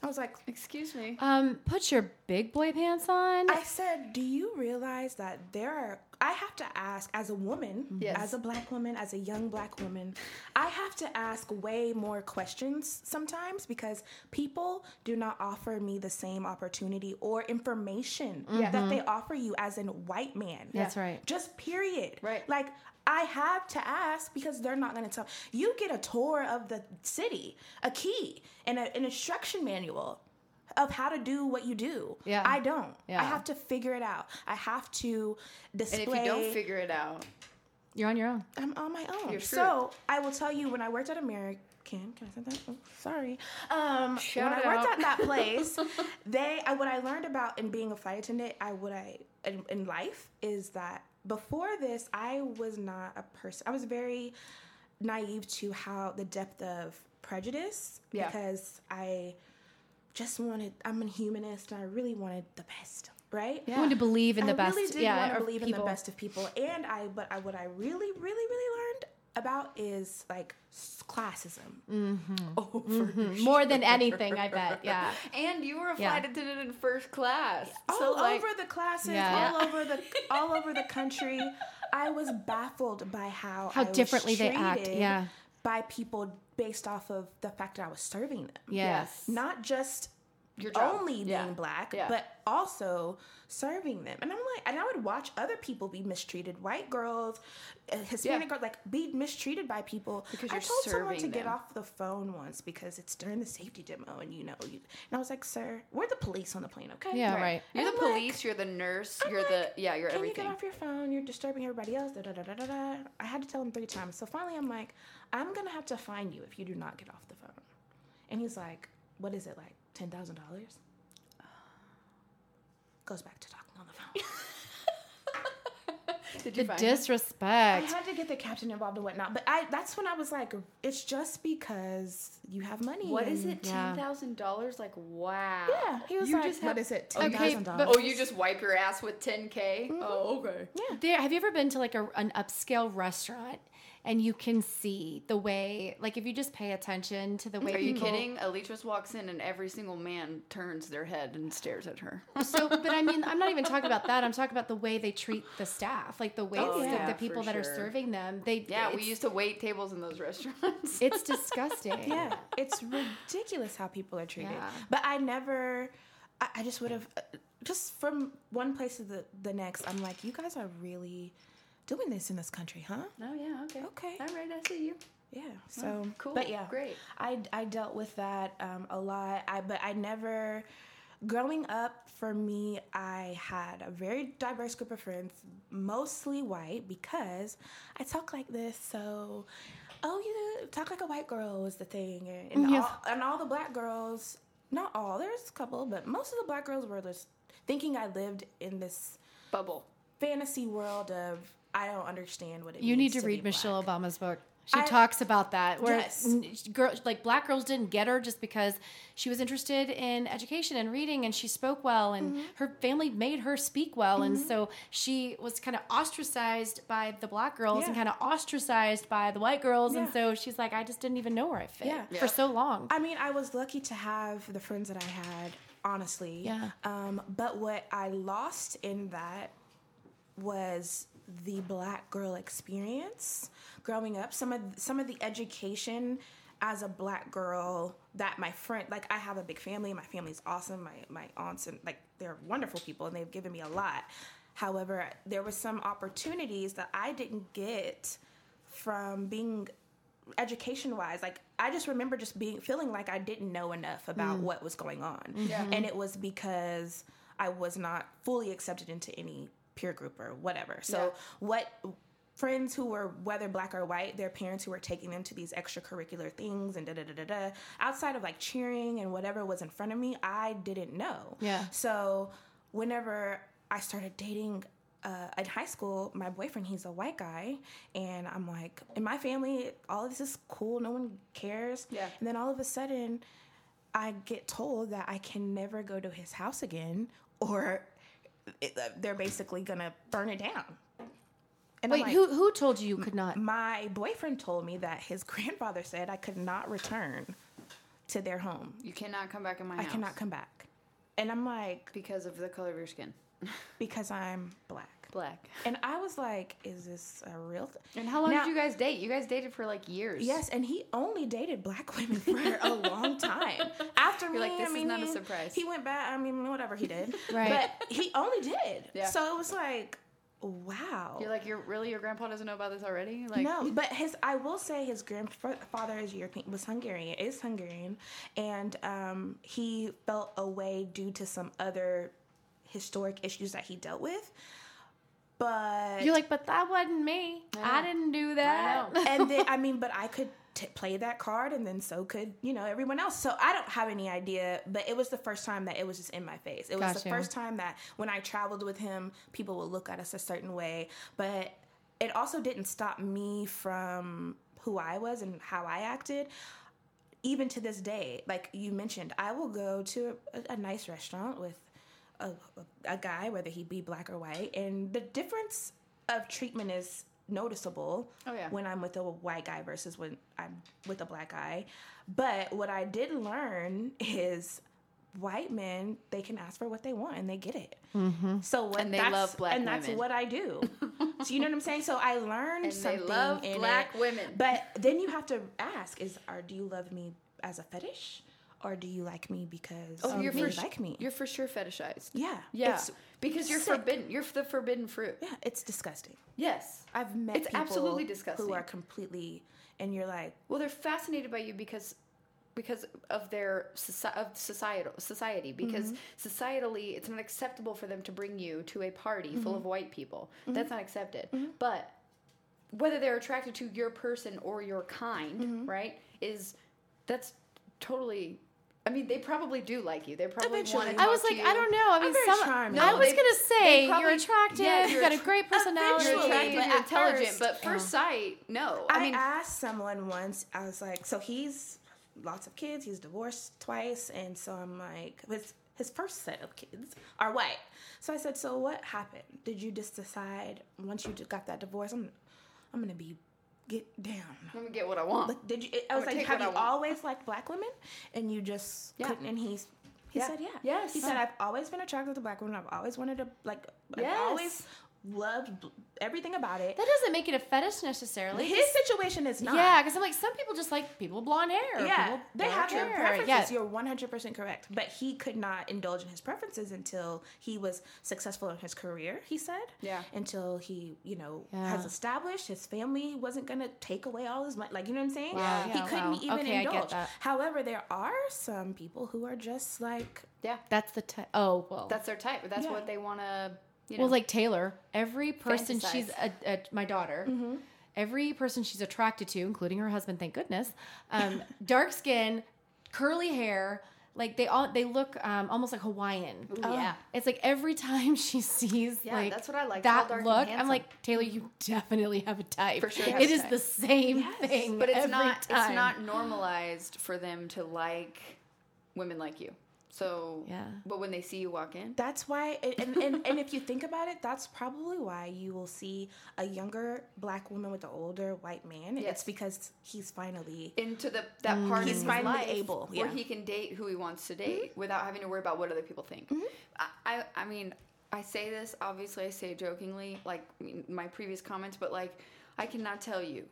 I was like, Excuse me. um put your big boy pants on I said, "Do you realize that there are?" I have to ask, as a woman, Yes. as a black woman, as a young black woman, I have to ask way more questions sometimes because people do not offer me the same opportunity or information that mm-hmm. they offer you as a white man. That's right. Just period. Right. Like. I have to ask because they're not going to tell. You get a tour of the city, a key, and a, an instruction manual of how to do what you do. Yeah. I don't. Yeah. I have to figure it out. I have to display. and if you don't figure it out, you're on your own I'm on my own. You're so I will tell you when I worked at American. Can I say that? Oh, sorry. Um, when I worked out. at that place, they I, what I learned about in being a flight attendant, I what I in, in life is that before this, I was not a person. I was very naive to how the depth of prejudice Yeah. because I just wanted. I'm a humanist, and I really wanted the best, right? You want to believe in the I best. really did yeah, want to of believe in the best of people, and I. But I, what I really, really, really learned about is like s- classism. Mm-hmm. Oh, for More than anything, I bet. Yeah. And you were a Yeah. flight attendant in first class. all so like, over the classes, Yeah. all over the all over the country. I was baffled by how How I was differently they act, yeah. By people based off of the fact that I was serving them. Yes. not just Your job. only Yeah. being black, Yeah. but also serving them. And I'm like, and I would watch other people be mistreated, white girls, uh, Hispanic Yeah. girls, like be mistreated by people. Because I told someone to serving get off the phone once because it's during the safety demo, and you know, you, and I was like, sir, we're the police on the plane, okay? Yeah, right. You're And the I'm like- police. you're the nurse. I'm you're like, the yeah. You're Can everything. you get off your phone? You're disturbing everybody else. Da, da, da, da, da, da. I had to tell him three times. So finally, I'm like, I'm gonna have to find you if you do not get off the phone. And he's like, What is it like? Ten thousand dollars? Goes back to talking on the phone. Did The you find him? I had to get the captain involved and whatnot, but I that's when I was like, it's just because you have money. What is and- it? Yeah. Ten thousand dollars? Like wow. Yeah, he was You like, just "What have- is it? Oh, Ten you- thousand but- dollars." Oh, you just wipe your ass with 10k. Mm-hmm. Oh, okay. There, have you ever been to like a, an upscale restaurant and you can see the way, like if you just pay attention to the way Are you people- kidding? Alicia walks in and every single man turns their head and stares at her. So, but I mean, I'm not even talking about that. I'm talking about the way they treat the staff, like the waits, Oh, the- yeah, the people for that are serving them. They, Yeah, we used to wait tables in those restaurants. It's disgusting. Yeah, it's ridiculous how people are treated. Yeah. But I never, I, I just would have, uh, just from one place to the, the next, I'm like, you guys are really doing this in this country, huh? oh yeah, okay. Okay. All right, I see you. Yeah. So cool, But yeah, great. I I dealt with that um, a lot. I but I never. Growing up, for me, I had a very diverse group of friends, mostly white, because I talk like this. So, oh, you talk like a white girl was the thing, and, and, Yes. all, and all the black girls, not all, there's a couple, but most of the black girls were just thinking I lived in this Bubble. fantasy world of I don't understand what it You means need to read Michelle black. Obama's book. She I- talks about that where Yes. girl, like black girls didn't get her just because she was interested in education and reading and she spoke well and Mm-hmm. her family made her speak well and so she was kind of ostracized by the black girls and kind of ostracized by the white girls and so she's like I just didn't even know where I fit Yeah. for so long. I mean, I was lucky to have the friends that I had, honestly. Yeah. Um, but what I lost in that was the black girl experience growing up. Some of some of the education as a black girl that my friend like I have a big family, my family's awesome. My my aunts and like they're wonderful people and they've given me a lot. However, there were some opportunities that I didn't get from being education wise like i just remember just being feeling like i didn't know enough about mm. what was going on and it was because i was not fully accepted into any peer group or whatever so Yeah. what friends who were whether black or white their parents who were taking them to these extracurricular things and da da da da da outside of like cheering and whatever was in front of me i didn't know Yeah. so whenever I started dating uh, in high school, my boyfriend, he's a white guy. And I'm like, in my family, all of this is cool. No one cares. Yeah. And then all of a sudden, I get told that I can never go to his house again or it, uh, they're basically going to burn it down. And I'm Wait, like, who who told you you could not? My boyfriend told me that his grandfather said I could not return to their home. You cannot come back in my house. I house. cannot come back. And I'm like, because of the color of your skin. because I'm black. Black. And I was like, is this a real thing? And how long Now- did you guys date? You guys dated for like years. Yes, and he only dated black women for a long time. After me, like, this I is mean, not a surprise. He went back. I mean, whatever he did, Right. But he only did. Yeah. So it was like, wow. You're like, you're really your grandpa doesn't know about this already? Like no, but his I will say his grandfather is European was Hungarian is Hungarian, and um, he felt away due to some other historic issues that he dealt with. But You're like, but that wasn't me. I, know. didn't do that. know. and then I mean, but I could t- play that card, and then so could you know everyone else. So I don't have any idea, but it was the first time that it was just in my face. It was the first time that when I traveled with him, people would look at us a certain way, but it also didn't stop me from who I was and how I acted. even to this day, like you mentioned, I will go to a, a nice restaurant with a, a guy, whether he be black or white, and the difference of treatment is noticeable Oh, yeah. when I'm with a white guy versus when I'm with a black guy. But what I did learn is white men they can ask for what they want and they get it. Mm-hmm. So what And they that's, love black and that's women. what I do. so you know what I'm saying? So I learned And they something love in black it. women. But then you have to ask: Is are do you love me as a fetish, or do you like me because Oh, you're you for, like me? You're for sure fetishized. yeah, Yeah. It's, because you're sick. forbidden. You're the forbidden fruit. yeah, it's disgusting. Yes. I've met It's people absolutely disgusting. who are completely, and you're like, Well, they're fascinated by you because because of their soci- of societal society because mm-hmm. societally it's not acceptable for them to bring you to a party full mm-hmm. of white people. Mm-hmm. That's not accepted. But whether they're attracted to your person or your kind, right? Is that's totally I mean, they probably do like you. They probably Eventually. want to I was like, you. I don't know. I mean, very some. charming. I No, was they- gonna say probably- you're attractive. yeah, you've got a great personality. You're attractive, but you're intelligent, first- but first sight, no. I, I mean, asked someone once, I was like, so he's lots of kids, he's divorced twice, and so I'm like, his, his first set of kids are white. So I said, so what happened? Did you just decide once you got that divorce, I'm, I'm gonna be get down? let me get what I want. Like, did you? I I'm was like, have you always liked black women, and you just Yeah. couldn't? And he's. He Yeah. said, "Yeah." Yes. He said, "I've always been attracted to black women. I've always wanted to like. I've Yes. always loved everything about it." That doesn't make it a fetish necessarily. His situation is not. yeah, because I'm like, some people just like people with blonde hair. Yeah, people they dark have their hair. preferences. Yeah. You're 100% correct. But he could not indulge in his preferences until he was successful in his career, he said. Yeah. Until he, you know, Yeah. has established his family wasn't going to take away all his money. Like, you know what I'm saying? Wow. He couldn't wow. even Okay, I get indulge. that. However, there are some people who are just like, yeah, That's the type. Oh well. that's their type. That's Yeah. what they want to. You know. well, like Taylor. Every person Fantasize. she's a, a, my daughter. Mm-hmm. Every person she's attracted to, including her husband, thank goodness, um, dark skin, curly hair. Like they all they look um, almost like Hawaiian. Ooh, yeah. It's like every time she sees Yeah, like that's what I like, that look. I'm like Taylor, you definitely have a type. For sure it is type. the same Yes. thing. but it's not. Time. It's not normalized for them to like women like you. So Yeah. But when they see you walk in, that's why, and, and, and if you think about it, that's probably why you will see a younger black woman with an older white man. Yes. It's because he's finally into the that mm. part He's of finally able, where yeah. he can date who he wants to date mm-hmm. without having to worry about what other people think. Mm-hmm. I, I I mean, I say this obviously I say it jokingly, like my previous comments, but like I cannot tell you.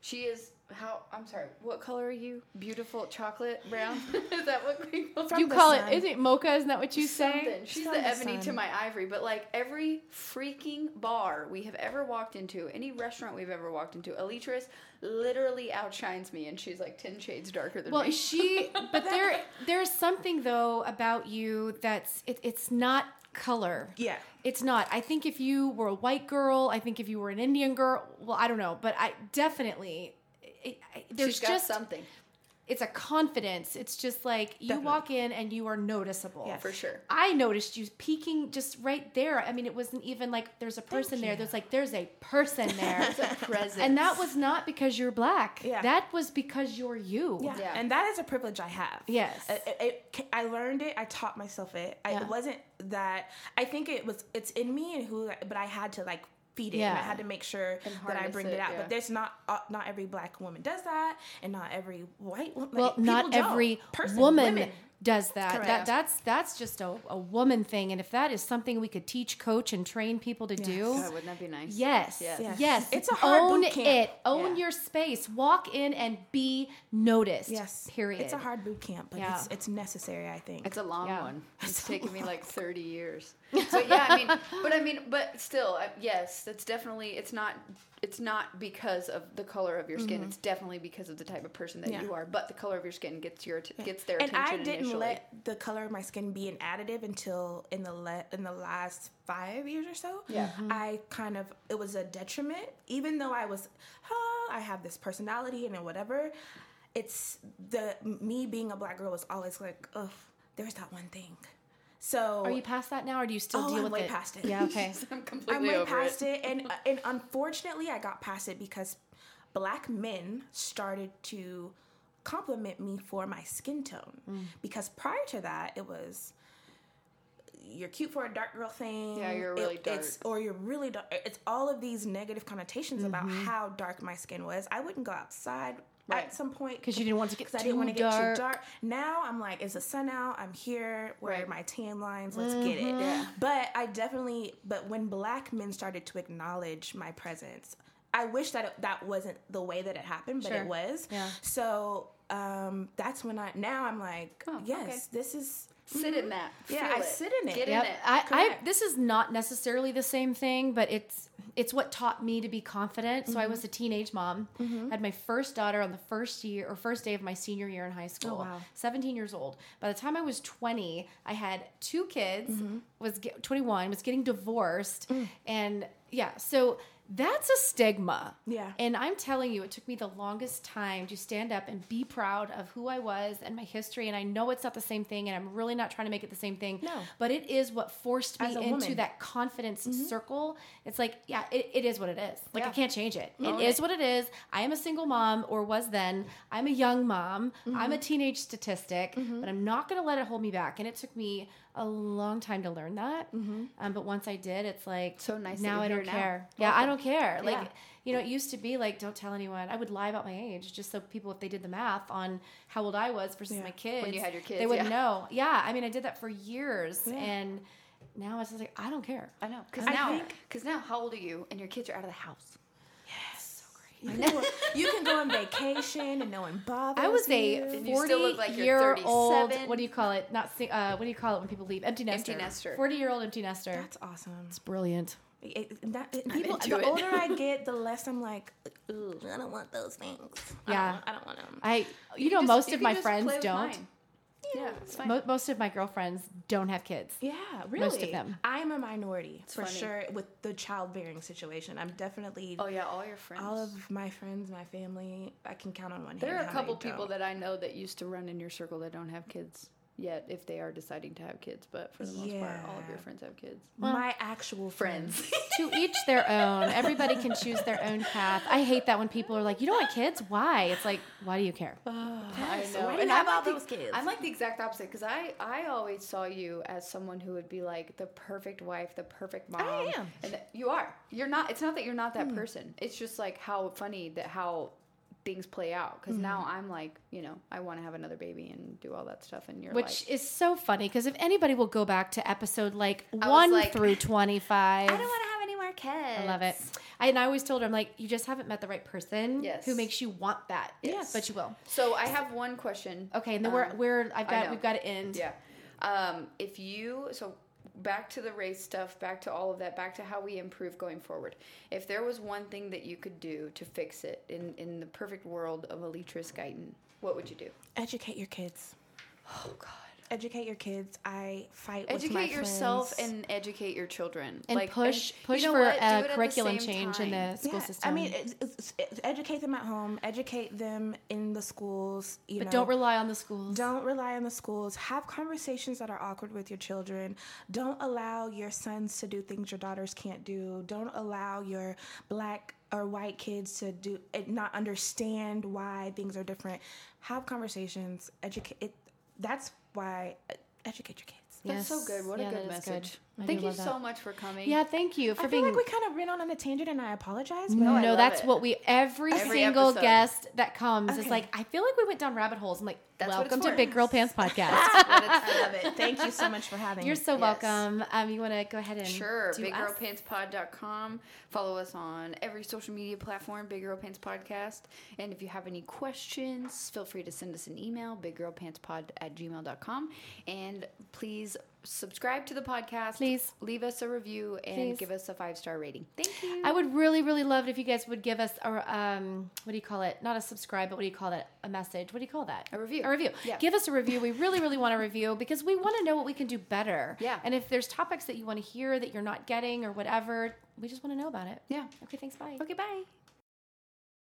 She is how I'm sorry. What color are you? Beautiful chocolate brown. is that what we call From you the call sun. it? Is it mocha? Isn't that what you say? something. She's From the the ebony to my ivory, but like every freaking bar we have ever walked into, any restaurant we've ever walked into, Elitris literally outshines me, and she's like ten shades darker than Well, me. Well, she, but there, there's something though about you that's it, it's not color. Yeah. It's not. I think if you were a white girl, I think if you were an Indian girl, well, I don't know, but I definitely. It, there's she's got just something it's a confidence. It's just like you Definitely. walk in and you are noticeable. Yes. for sure. I noticed you peeking just right there. I mean, it wasn't even like there's a person there. There's like there's a person there. presence. and that was not because you're black. Yeah. That was because you're you. Yeah. Yeah. And that is a privilege I have. Yes. It, it- I learned it. I taught myself it. I, Yeah. it wasn't that. I think it was. It's in me and who. But I had to like feed it. And I had to make sure that I bring it, it, out. yeah. But there's not. Uh, not every black woman does that, and not every white woman. well, like, not every Person, woman women. does that. That that's that's just a, a woman thing. And if that is something we could teach, coach, and train people to do, God, wouldn't that be nice? yes, Yes. yes, Yes. It's a hard own boot camp. Own it, own Yeah. your space, walk in and be noticed. Yes. period. It's a hard boot camp, but Yeah. it's it's necessary. I think. It's a long Yeah. one. It's It's a taken me like 30 years. So yeah, I mean, but I mean, but still, I, yes, that's definitely. It's not. It's not because of the color of your skin. Mm-hmm. It's definitely because of the type of person that Yeah. you are. But the color of your skin gets your gets their and attention I didn't initially. let the color of my skin be an additive until in the le- in the last five years or so. Yeah. Mm-hmm. I kind of it was a detriment, even though I was, oh, I have this personality and whatever. It's the me being a black girl was always like, oh, there's that one thing. So Are you past that now, or do you still Oh, deal I'm with way it? past it. Yeah. Okay. I'm completely I'm way over past it. it, and and unfortunately, I got past it because black men started to compliment me for my skin tone Mm. because prior to that it was you're cute for a dark girl thing. Yeah, you're It- really It's, or you're really dark. It's all of these negative connotations about Mm-hmm. how dark my skin was. I wouldn't go outside Right. at some point, because you didn't want to get 'cause I didn't want to get too dark. Now I'm like, is the sun out? I'm here. Where Right. are my tan lines? Let's get it. Yeah. But I definitely. But when black men started to acknowledge my presence, I wish that it, that wasn't the way that it happened, but Sure. it was. Yeah. So um, that's when I now I'm like, Oh, yes, okay. this is. Sit in mm-hmm. that. Yeah, I it. sit in it. Get Yep. in it. I, I this is not necessarily the same thing, but it's it's what taught me to be confident. So I mm-hmm. was a teenage mom. Mm-hmm. Had my first daughter on the first year or first day of my senior year in high oh, school. wow. 17 years old. By the time I was 20, I had two kids. Was get, 21. Was getting divorced, mm. and yeah. So that's a stigma. Yeah. And I'm telling you, it took me the longest time to stand up and be proud of who I was and my history. And I know it's not the same thing, and I'm really not trying to make it the same thing. No. But it is what forced me into woman. that confidence circle. It's like, yeah, it, it is what it is. Like, I can't change it. Own it is it. what it is. I am a single mom, or was then. I'm a young mom. I'm Mm-hmm. a teenage statistic, but I'm not going to let it hold me back. And it took me a long time to learn that. Um, but once I did, it's like, Mm-hmm. So nice Now I don't now. care. Yeah, I don't care. Like, Yeah. you know, it used to be like, don't tell anyone. I would lie about my age just so people, if they did the math on how old I was versus my kids, when you had your kids, they wouldn't yeah. know. Yeah, I mean, I did that for years, Yeah. and now it's just like I don't care. I know. Because now, think- because now, how old are you? And your kids are out of the house. You can, go, you can go on vacation and no one bothers you. I was you. a And you like you're forty-year old. 37. What do you call it? Not uh, what do you call it when people leave? Empty nester. Empty nester. Forty-year-old empty nester. That's awesome. It's brilliant. It, it- that, it- people, the it. older I get, the less I'm like, ooh, I don't want those things. I Yeah. don't, I don't want them. I, you, know, just- most you of my friends don't. mine. Yeah, it's fine. Mo- most of my girlfriends don't have kids. Yeah, really. Most of them. I'm a minority for funny. sure with the childbearing situation. I'm definitely oh yeah, all your friends. all of my friends, my family. I can count on one there are hand. a couple people don't. that I know that used to run in your circle that don't have kids yet, if they are deciding to have kids. But for the most part, all of your friends have kids. my actual friends. Friends. to each their own. Everybody can choose their own path. I hate that when people are like, "You don't want kids? Why?" It's like, why do you care? I Yes, know. why do you And have I'm all like the- those kids? I'm like the exact opposite because I I always saw you as someone who would be like the perfect wife, the perfect mom. I am. And you are. You're not. It's not that you're not that hmm. person. It's just like how funny that how things play out. Because now I'm like, you know, I want to have another baby and do all that stuff, and you're Which like, is so funny because if anybody will go back to episode like was one like, through twenty-five, I don't want to have any more kids. I love it. I, and I always told her, I'm like, you just haven't met the right person Yes. who makes you want that. Yes. but you will. So I have one question. Okay, and then we're Um, we're I've got we've got to end. Yeah. Um, if you so back to the race stuff, back to all of that, back to how we improve going forward. If there was one thing that you could do to fix it in in the perfect world of Elytris Guyton, what would you do? Educate your kids. Oh God. Educate your kids. I fight with my Educate yourself friends. and educate your children. And Like, push and push you know for what? A curriculum same change in the school Yeah, system. I mean, it's, it's, it's educate them at home. Educate them in the schools. You but know, don't rely on the schools. Don't rely on the schools. Have conversations that are awkward with your children. Don't allow your sons to do things your daughters can't do. Don't allow your black or white kids to do eh, not understand why things are different. Have conversations. Educate. It, that's why uh, educate your kids. That's so good. What Yeah, a good message. good. I Thank you that. so much for coming. Yeah, thank you for being I feel like we kind of ran on on a tangent, and I apologize. but- no, I that's it. what we every, Every single episode. guest that comes is like. I feel like we went down rabbit holes. I'm like, That's welcome to. Big Girl Pants podcast. I love it. Thank you so much for having me. You're so Yes. welcome. Um, you want to go ahead and Sure. BigGirlPantsPod.com. Follow us on every social media platform, Big Girl Pants Podcast. And if you have any questions, feel free to send us an email, biggirlpantspod at gmail.com. And please subscribe to the podcast. Please. Leave us a review and Please. give us a five star rating. Thank you. I would really, really love it if you guys would give us a um, what do you call it? Not a subscribe, but what do you call that? A message. What do you call that? A review. A review. Yeah. Give us a review. We really, really want a review because we want to know what we can do better. Yeah. And if there's topics that you want to hear that you're not getting or whatever, we just want to know about it. Yeah. Okay. Thanks. Bye. Okay, bye.